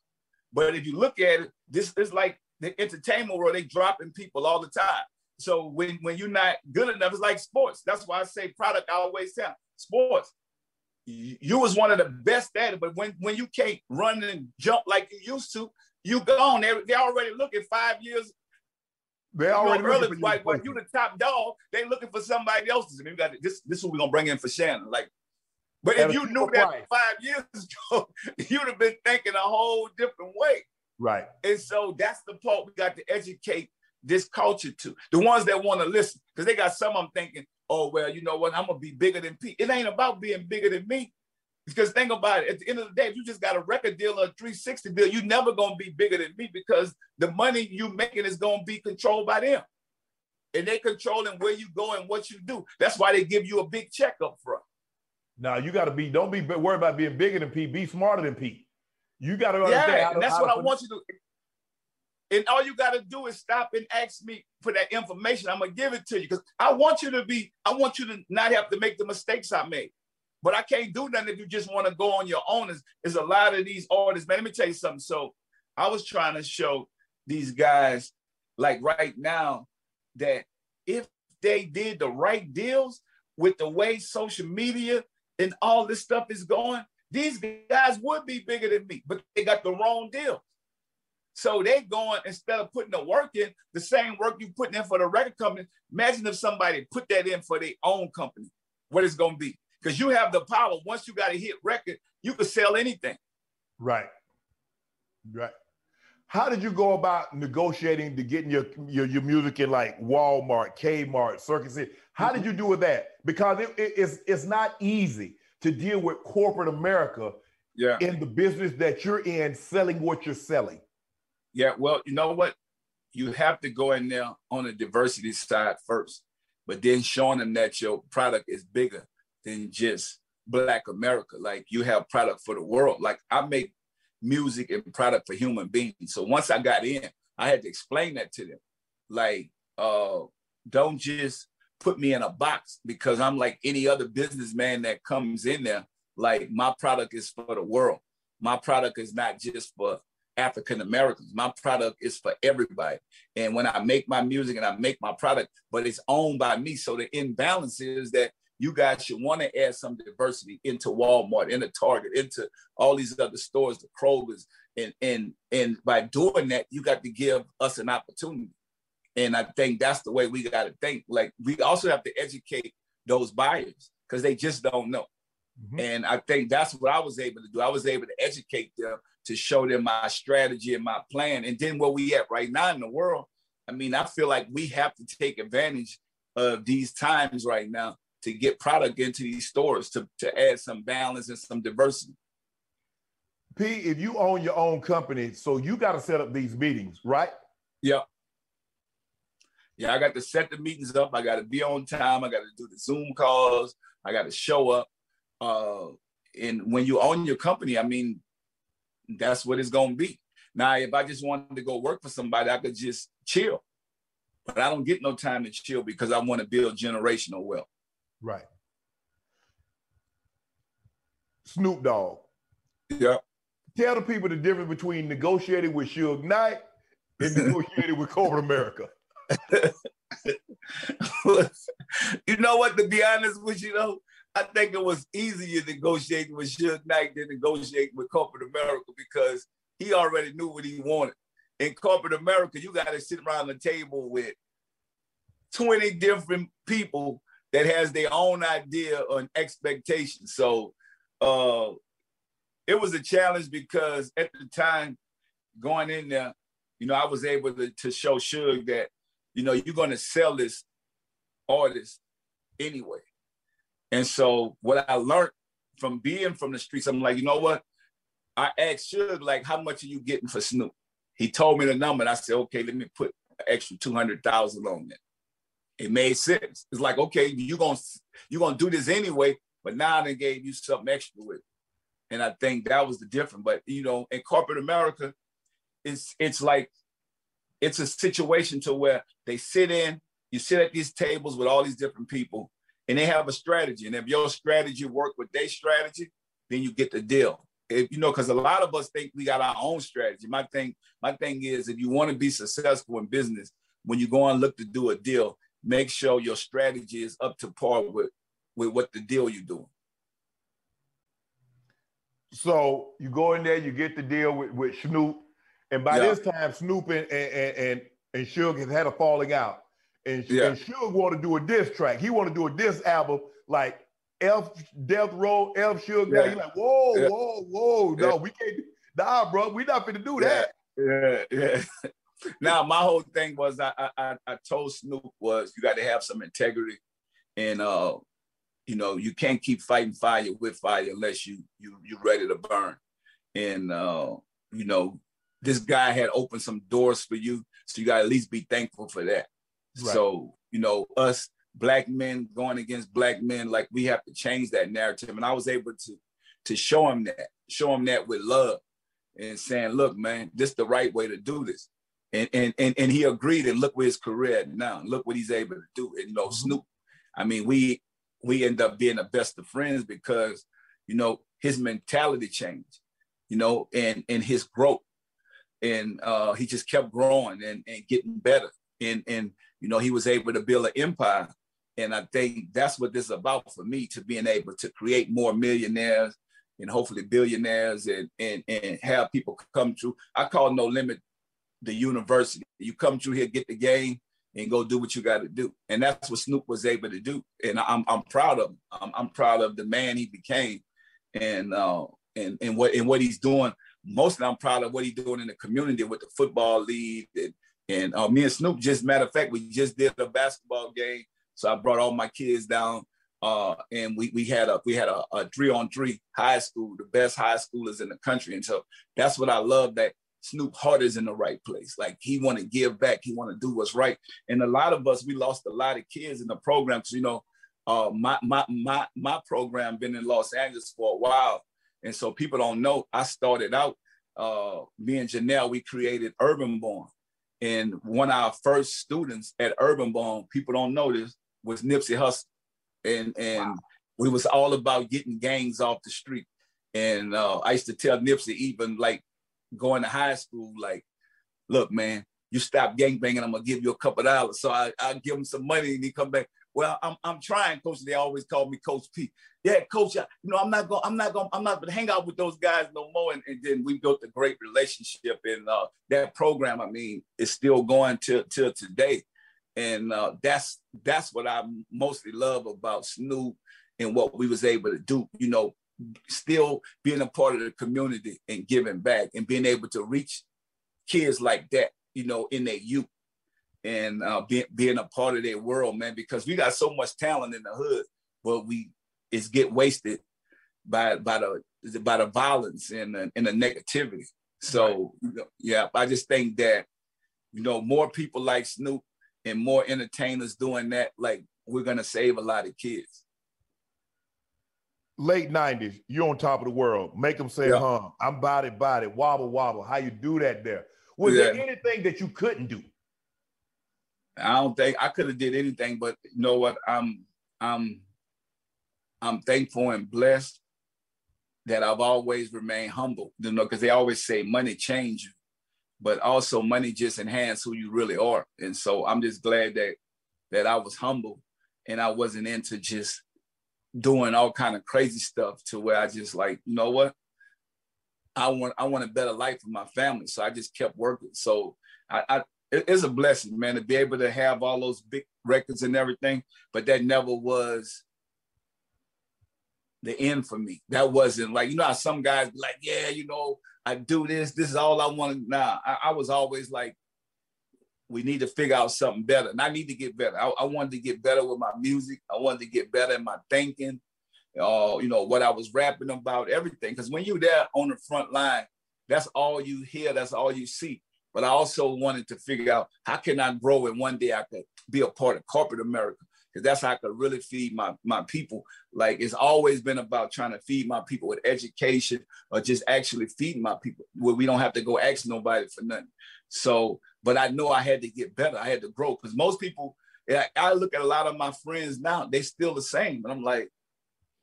But if you look at it, this is like the entertainment world, they dropping people all the time. So when, when you're not good enough, it's like sports. That's why I say product always tell sports. You you was one of the best at it, but when, when you can't run and jump like you used to, you gone. They, they already looking five years They you know, already early, looking for you like, to well, play. you the top dog. They looking for somebody else's. And we got this. This is what we're gonna bring in for Shannon. Like, but if you knew that five years ago, you'd have been thinking a whole different way. Right. And so that's the part we got to educate this culture to. The ones that want to listen, because they got some of them thinking, oh, well, you know what, I'm gonna be bigger than Pete. It ain't about being bigger than me. Because think about it, at the end of the day, if you just got a record deal or a 360 deal, you never gonna be bigger than me because the money you making is gonna be controlled by them. And they controlling where you go and what you do. That's why they give you a big check up front. Now you got to be. Don't be worried about being bigger than Pete. Be smarter than Pete. You got to understand. Yeah, and that's what I want you to. And all you got to do is stop and ask me for that information. I'm gonna give it to you because I want you to be. I want you to not have to make the mistakes I made. But I can't do nothing if you just want to go on your own. There's, there's a lot of these artists, man. Let me tell you something. So I was trying to show these guys, like right now, that if they did the right deals with the way social media and all this stuff is going, these guys would be bigger than me, but they got the wrong deal. So they going instead of putting the work in, the same work you putting in for the record company. Imagine if somebody put that in for their own company, what it's gonna be. Because you have the power. Once you got a hit record, you could sell anything. Right. Right. How did you go about negotiating to getting your your, your music in like Walmart, Kmart, Circuit City? How did mm-hmm. you do with that? Because it, it, it's it's not easy to deal with corporate America Yeah. in the business that you're in, selling what you're selling. Yeah, well, you know what? You have to go in there on the diversity side first, but then showing them that your product is bigger than just Black America. Like you have product for the world. Like I make music and product for human beings. So once I got in, I had to explain that to them. Like, uh, don't just put me in a box because I'm like any other businessman that comes in there. Like my product is for the world. My product is not just for African Americans. My product is for everybody. And when I make my music and I make my product, but it's owned by me. So the imbalance is that you guys should want to add some diversity into Walmart, into Target, into all these other stores, the Kroger's. And and and by doing that, you got to give us an opportunity. And I think that's the way we got to think. Like we also have to educate those buyers because they just don't know. Mm-hmm. And I think that's what I was able to do. I was able to educate them to show them my strategy and my plan. And then where we at right now in the world, I mean, I feel like we have to take advantage of these times right now to get product into these stores to, to add some balance and some diversity. P, if you own your own company, so you got to set up these meetings, right? Yeah. Yeah, I got to set the meetings up. I got to be on time. I got to do the Zoom calls. I got to show up. Uh, and when you own your company, I mean, that's what it's going to be. Now, if I just wanted to go work for somebody, I could just chill. But I don't get no time to chill because I want to build generational wealth. Right. Snoop Dogg. Yeah. Tell the people the difference between negotiating with Suge Knight and negotiating with corporate America. you know what? To be honest with you, though, I think it was easier negotiating with Suge Knight than negotiating with corporate America because he already knew what he wanted. In corporate America, you got to sit around the table with 20 different people that has their own idea on expectations. So uh, it was a challenge because at the time going in there, you know, I was able to, to show Suge that, you know, you're going to sell this artist anyway. And so what I learned from being from the streets, I'm like, you know what? I asked Suge, like, how much are you getting for Snoop? He told me the number, and I said, okay, let me put extra 200,000 on it. It made sense. It's like, okay, you're gonna you're gonna do this anyway, but now they gave you something extra with it. And I think that was the difference. But you know, in corporate America, it's it's like it's a situation to where they sit in, you sit at these tables with all these different people, and they have a strategy. And if your strategy work with their strategy, then you get the deal. If you know, because a lot of us think we got our own strategy. My thing, my thing is, if you want to be successful in business, when you go and look to do a deal, make sure your strategy is up to par with with what the deal you're doing. So you go in there, you get the deal with, with Snoop, and by Yeah. this time, Snoop and and and, and Suge has had a falling out, and, Yeah. and Suge want to do a diss track. He want to do a diss album like F Death Row, F Suge. Yeah. He's like, whoa, Yeah. whoa, whoa, no, we can't. Nah, bro, we not finna do that. Yeah, yeah. now my whole thing was I, I I- told Snoop was you got to have some integrity, and uh, you know you can't keep fighting fire with fire unless you you you ready to burn, and uh, you know this guy had opened some doors for you, so you got to at least be thankful for that. Right. So you know us black men going against black men, like we have to change that narrative, and I was able to to show him that, show him that with love and saying, look, man, this the right way to do this. And and and, and he agreed and look where his career now. Look what he's able to do. And you know, Snoop, I mean, we we end up being the best of friends because, you know, his mentality changed, you know, and and his growth. And uh he just kept growing and, and getting better. And and you know, he was able to build an empire. And I think that's what this is about for me to being able to create more millionaires and hopefully billionaires and, and, and have people come through. I call No Limit the university. You come through here, get the game, and go do what you got to do. And that's what Snoop was able to do. And I'm I'm proud of him. I'm, I'm proud of the man he became, and uh, and and what and what he's doing. Mostly, I'm proud of what he's doing in the community with the football league. And, and uh, me and Snoop, just matter of fact, we just did a basketball game. So I brought all my kids down, uh, and we we had a we had a, a three on three high school, the best high schoolers in the country. And so that's what I love that Snoop heart is in the right place. Like he want to give back, he want to do what's right. And a lot of us, we lost a lot of kids in the program because you know, uh, my my my my program been in Los Angeles for a while, and so people don't know. I started out, uh, me and Janelle, we created Urban Born, and one of our first students at Urban Born, people don't know this, was Nipsey Hussle, and and wow. we was all about getting gangs off the street. And uh, I used to tell Nipsey even like going to high school, like, look, man, you stop gang banging, I'm gonna give you a couple dollars. So I, I give him some money and he come back. Well, I'm, I'm trying, coach. They always call me Coach P. Yeah, coach, you know, I'm not gonna, I'm not gonna, I'm not gonna hang out with those guys no more. And, and then we built a great relationship. And uh, that program, I mean, is still going till till today. And uh, that's that's what I mostly love about Snoop and what we was able to do. You know, still being a part of the community and giving back and being able to reach kids like that, you know, in their youth and uh, be, being a part of their world, man, because we got so much talent in the hood, but we it's get wasted by by the by the violence and the, and the negativity. So right. yeah, I just think that you know more people like Snoop and more entertainers doing that, like we're gonna save a lot of kids late 90s, you're on top of the world. Make them say, yeah. huh, I'm body, body, wobble, wobble. How you do that there? Was yeah. there anything that you couldn't do? I don't think I could have did anything, but you know what? I'm I'm I'm thankful and blessed that I've always remained humble. You know, because they always say money change you, but also money just enhance who you really are. And so I'm just glad that that I was humble and I wasn't into just doing all kind of crazy stuff to where I just like, you know what? I want I want a better life for my family. So I just kept working. So I, I it's a blessing, man, to be able to have all those big records and everything, but that never was the end for me. That wasn't like, you know how some guys be like, yeah, you know, I do this, this is all I want. Nah, I, I was always like, we need to figure out something better. And I need to get better. I, I, wanted to get better with my music. I wanted to get better in my thinking, uh, you know, what I was rapping about, everything. Because when you're there on the front line, that's all you hear, that's all you see. But I also wanted to figure out how can I grow and one day I could be a part of corporate America. Because that's how I could really feed my, my people. Like it's always been about trying to feed my people with education or just actually feeding my people where we don't have to go ask nobody for nothing. So but I know I had to get better. I had to grow because most people, I look at a lot of my friends now, they still the same. And I'm like,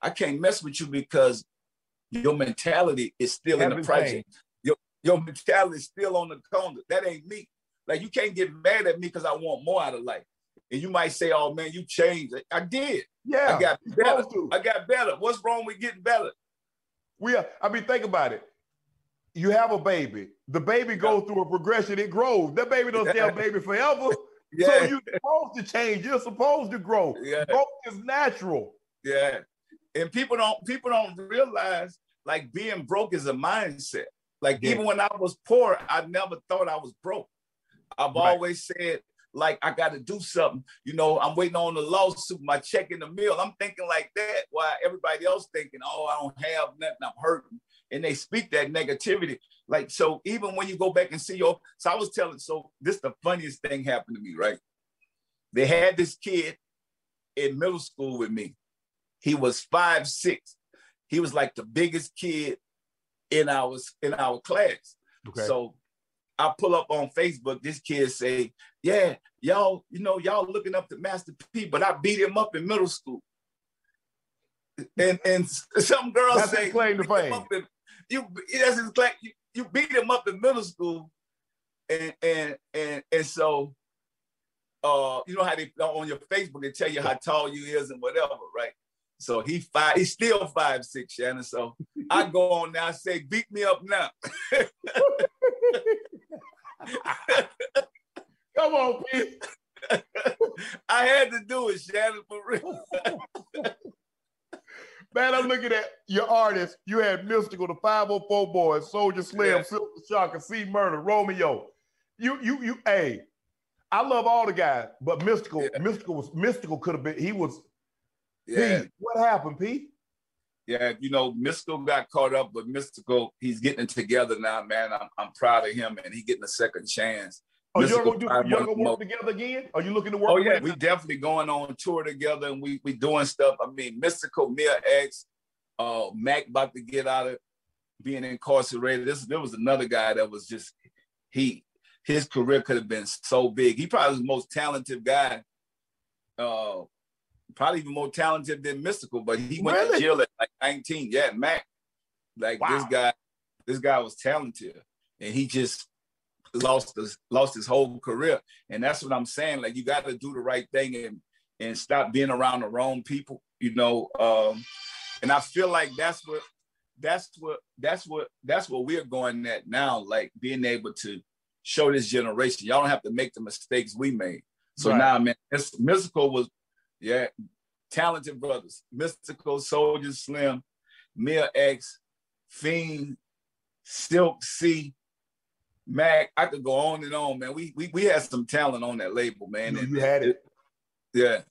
I can't mess with you because your mentality is still in the project. Your, your mentality is still on the corner. That ain't me. Like you can't get mad at me because I want more out of life. And you might say, "Oh man, you changed." I did. Yeah, I got better. I got better. What's wrong with getting better? We are. I mean, think about it you have a baby. The baby goes through a progression. It grows. That baby don't stay a baby forever. Yeah. So you're supposed to change. You're supposed to grow. Yeah. Growth is natural. Yeah. And people don't people don't realize like being broke is a mindset. Like yeah. even when I was poor, I never thought I was broke. I've right. always said like I got to do something. You know, I'm waiting on the lawsuit, my check in the mail. I'm thinking like that. While everybody else thinking, oh, I don't have nothing. I'm hurting and they speak that negativity. Like, so even when you go back and see your, so I was telling, so this the funniest thing happened to me, right? They had this kid in middle school with me. He was five, six. He was like the biggest kid in our in our class. Okay. So I pull up on Facebook, this kid say, Yeah, y'all, you know, y'all looking up to Master P, but I beat him up in middle school. And and some girls That's say claim to fame you that's like you, you beat him up in middle school, and and and and so uh you know how they on your Facebook they tell you how tall you is and whatever, right? So he five, he's still five six, Shannon. So I go on now, I say, beat me up now. Come on, Pete. I had to do it, Shannon, for real. Man, I'm looking at your artists. You had Mystikal, the 504 Boys, Soulja Slim, Yeah. Silver Shocker, C Murder, Romeo. You, you, you, hey, I love all the guys, but Mystikal, Yeah. Mystikal was Mystikal could have been, he was Yeah, Pete. What happened, Pete? yeah. You know, Mystikal got caught up, but Mystikal, he's getting it together now, man. I'm, I'm proud of him, and he getting a second chance. Are you Mystikal gonna do you one gonna work together again? Are you looking to work Oh yeah, we definitely going on tour together, and we we doing stuff. I mean, Mystikal, Mia X, uh, Mac about to get out of being incarcerated. This there was another guy that was just he his career could have been so big. He probably was the most talented guy. Uh, probably even more talented than Mystikal, but he went Really? to jail at like 19. Yeah, Mac. Like this guy, this guy was talented, and he just lost his lost his whole career. And that's what I'm saying. Like you got to do the right thing and and stop being around the wrong people. You know, um, and I feel like that's what that's what that's what that's what we're going at now. Like being able to show this generation, y'all don't have to make the mistakes we made. So Right. now, man, this Mystikal was, yeah, talented brothers, Mystikal, soldier, slim, Mia X, Fiend, Silk C, Mac. I could go on and on, man. We we we had some talent on that label, man. You- and you had it. Yeah.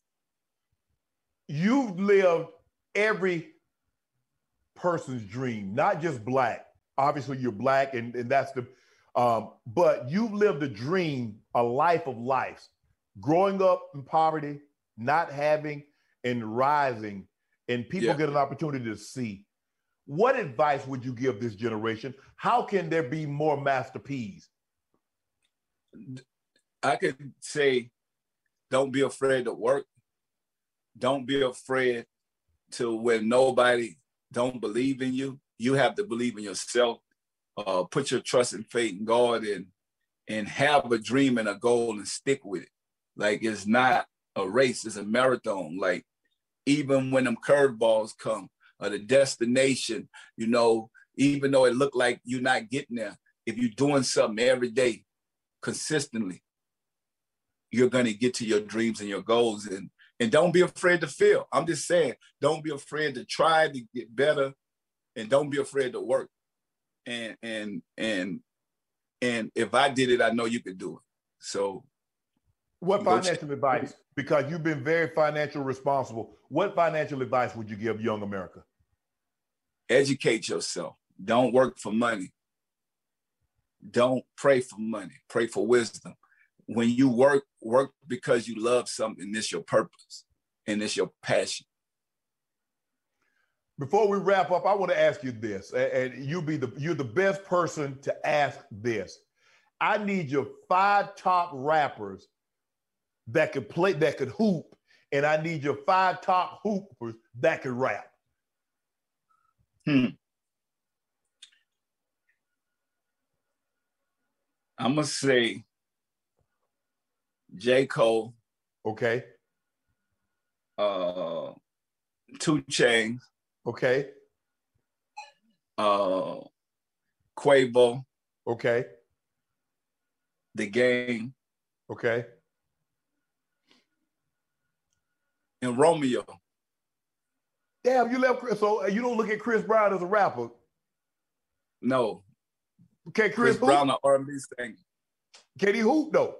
You've lived every person's dream, not just black. Obviously, you're black, and, and that's the um, but you've lived a dream, a life of lives, growing up in poverty, not having and rising, and people Yeah. get an opportunity to see. What advice would you give this generation? How can there be more masterpieces? I could say, don't be afraid to work. Don't be afraid to when nobody don't believe in you. You have to believe in yourself. Uh, put your trust and faith in God and and have a dream and a goal and stick with it. Like it's not a race, it's a marathon. Like even when them curveballs come or the destination, you know, even though it look like you're not getting there, if you're doing something every day consistently, you're to get to your dreams and your goals and and don't be afraid to fail i'm just saying don't be afraid to try to get better and don't be afraid to work and and and and if i did it i know you could do it so What financial advice? Because you've been very financial responsible. What financial advice would you give young America? educate yourself don't work for money don't pray for money pray for wisdom when you work work because you love something it's your purpose and it's your passion Before we wrap up, I want to ask you this, and you be the you're the best person to ask this. I need your five top rappers that could play, that could hoop, and I need your five top hoopers that could rap. Hmm. I'm gonna say J. Cole, Okay, uh, 2 Chainz, okay, uh, Quavo, okay, The Game, okay. and Romeo. Damn, you left Chris. So uh, you don't look at Chris Brown as a rapper. No, Okay, Chris, Chris. Brown, an R&B singer. Can he hoop though?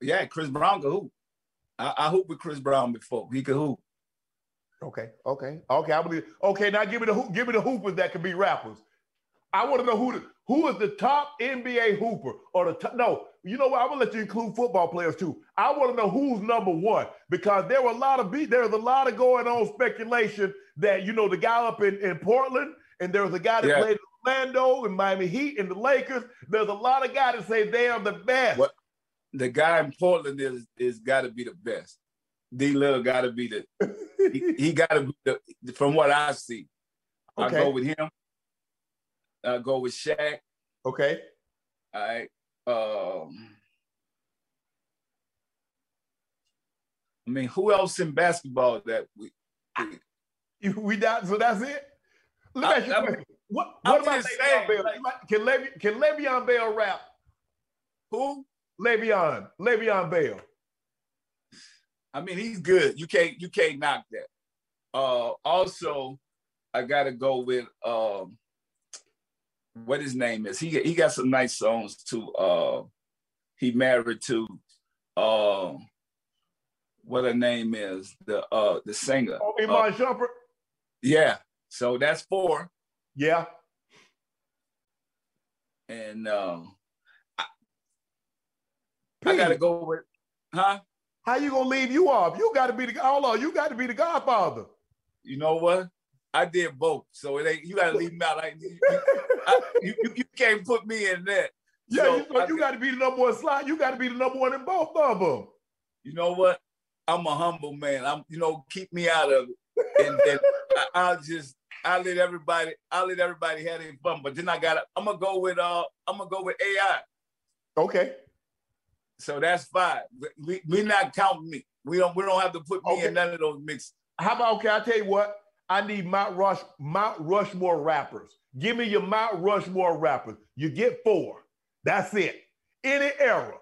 Yeah, Chris Brown could hoop. I, I hooped with Chris Brown before. He could hoop. Okay, okay, okay. I believe. Okay, now give me the hoop, give me the hoopers that can be rappers. I want to know who the, who is the top NBA hooper or the top, no. You know what? I'm gonna let you include football players too. I want to know who's number one because there were a lot of beat. There's a lot of going on speculation that you know the guy up in, in Portland and there was a guy that Yeah. played in Orlando and Miami Heat and the Lakers. There's a lot of guys that say they are the best. What? The guy in Portland is is got to be the best. D. Little got to be the. He, he got to be the. From what I see, I go with him. I go with Shaq. okay. All right. Um, I mean, who else in basketball that we? we- We got so that's it. Let me I- ask you question. What, what about Le'Veon saying, Bell? like- can, Le- can Le'Veon Bell rap? Who? Le'Veon, Le'Veon Bell. I mean, he's good. You can't you can't knock that. Uh, also, I gotta go with um, what his name is. He he got some nice songs too. Uh, he married to uh, what her name is the uh the singer. Oh, Iman Uh, Shumpert. yeah. So that's four. Yeah. And um, I gotta go with, huh? How you gonna leave you off? You got to be the hold on. You got to be the Godfather. You know what? I did both, so it ain't. You gotta leave me out. Like, you, I, you, you, can't put me in that. Yeah, So, you, I- you got to be the number one slot. You got to be the number one in both of them. you know what? I'm a humble man. I'm, you know, keep me out of it. And then I, I'll just, I'll let everybody, I'll let everybody have their fun. But then I got, to I'm gonna go with, uh, I'm gonna go with AI. Okay. So that's five. We, we not counting me. We don't, we don't have to put me Okay. in none of those mixes. How about okay? I'll tell you what. I need Mount Rush, Mount Rushmore rappers. Give me your Mount Rushmore rappers. You get four. That's it. Any era.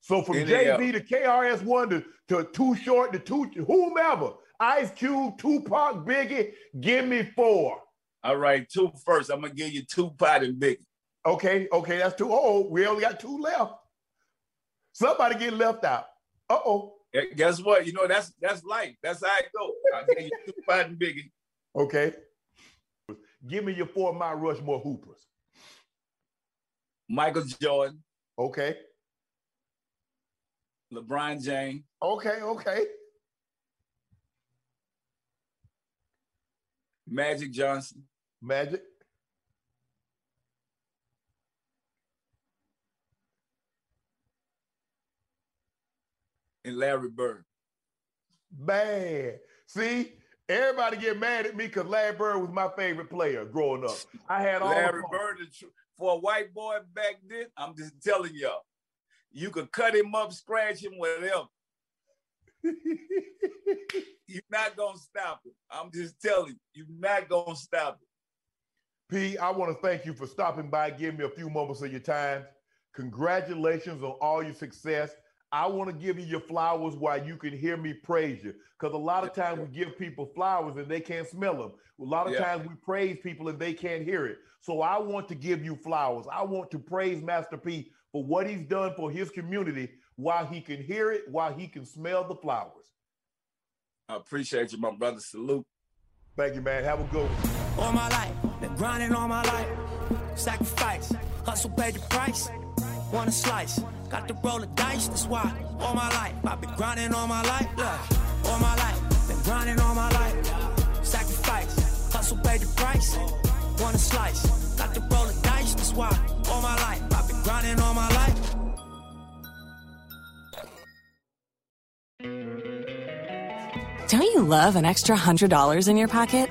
So from Any JV to KRS One to, to Too Short to Two whomever. Ice Cube, Tupac, Biggie. Give me four. All right, two first. I'm gonna give you Tupac and Biggie. Okay, okay, that's two. Oh, we only got two left. Somebody get left out. Uh oh. Guess what? You know that's that's life. That's how it go. I'll give you two and biggie. Okay. Give me your four Mount Rushmore hoopers. Michael Jordan, Okay. LeBron James, Okay. Okay. Magic Johnson, Magic. And Larry Bird. Bad. see, everybody get mad at me because Larry Bird was my favorite player growing up. I had all Larry Bird, for a white boy back then, I'm just telling y'all, you could cut him up, scratch him, whatever. You're not gonna stop him. I'm just telling you, you're not gonna stop him. P, I want to thank you for stopping by, giving me a few moments of your time. Congratulations on all your success. I want to give you your flowers while you can hear me praise you. Because a lot of times we give people flowers and they can't smell them. A lot of Yeah. times we praise people and they can't hear it. So I want to give you flowers. I want to praise Master P for what he's done for his community while he can hear it, while he can smell the flowers. I appreciate you, my brother. Salute. Thank you, man. Have a good one. All my life, been grinding all my life. Sacrifice, hustle, pay the price. Want a slice, to roll the dice. That's why all my life, I've been grinding all my life. Look, all my life, been grinding all my life. Sacrifice, hustle, pay the price. Want a slice, got to roll the dice. That's why all my life, I've been grinding all my life. Don't you love an extra $100 in your pocket?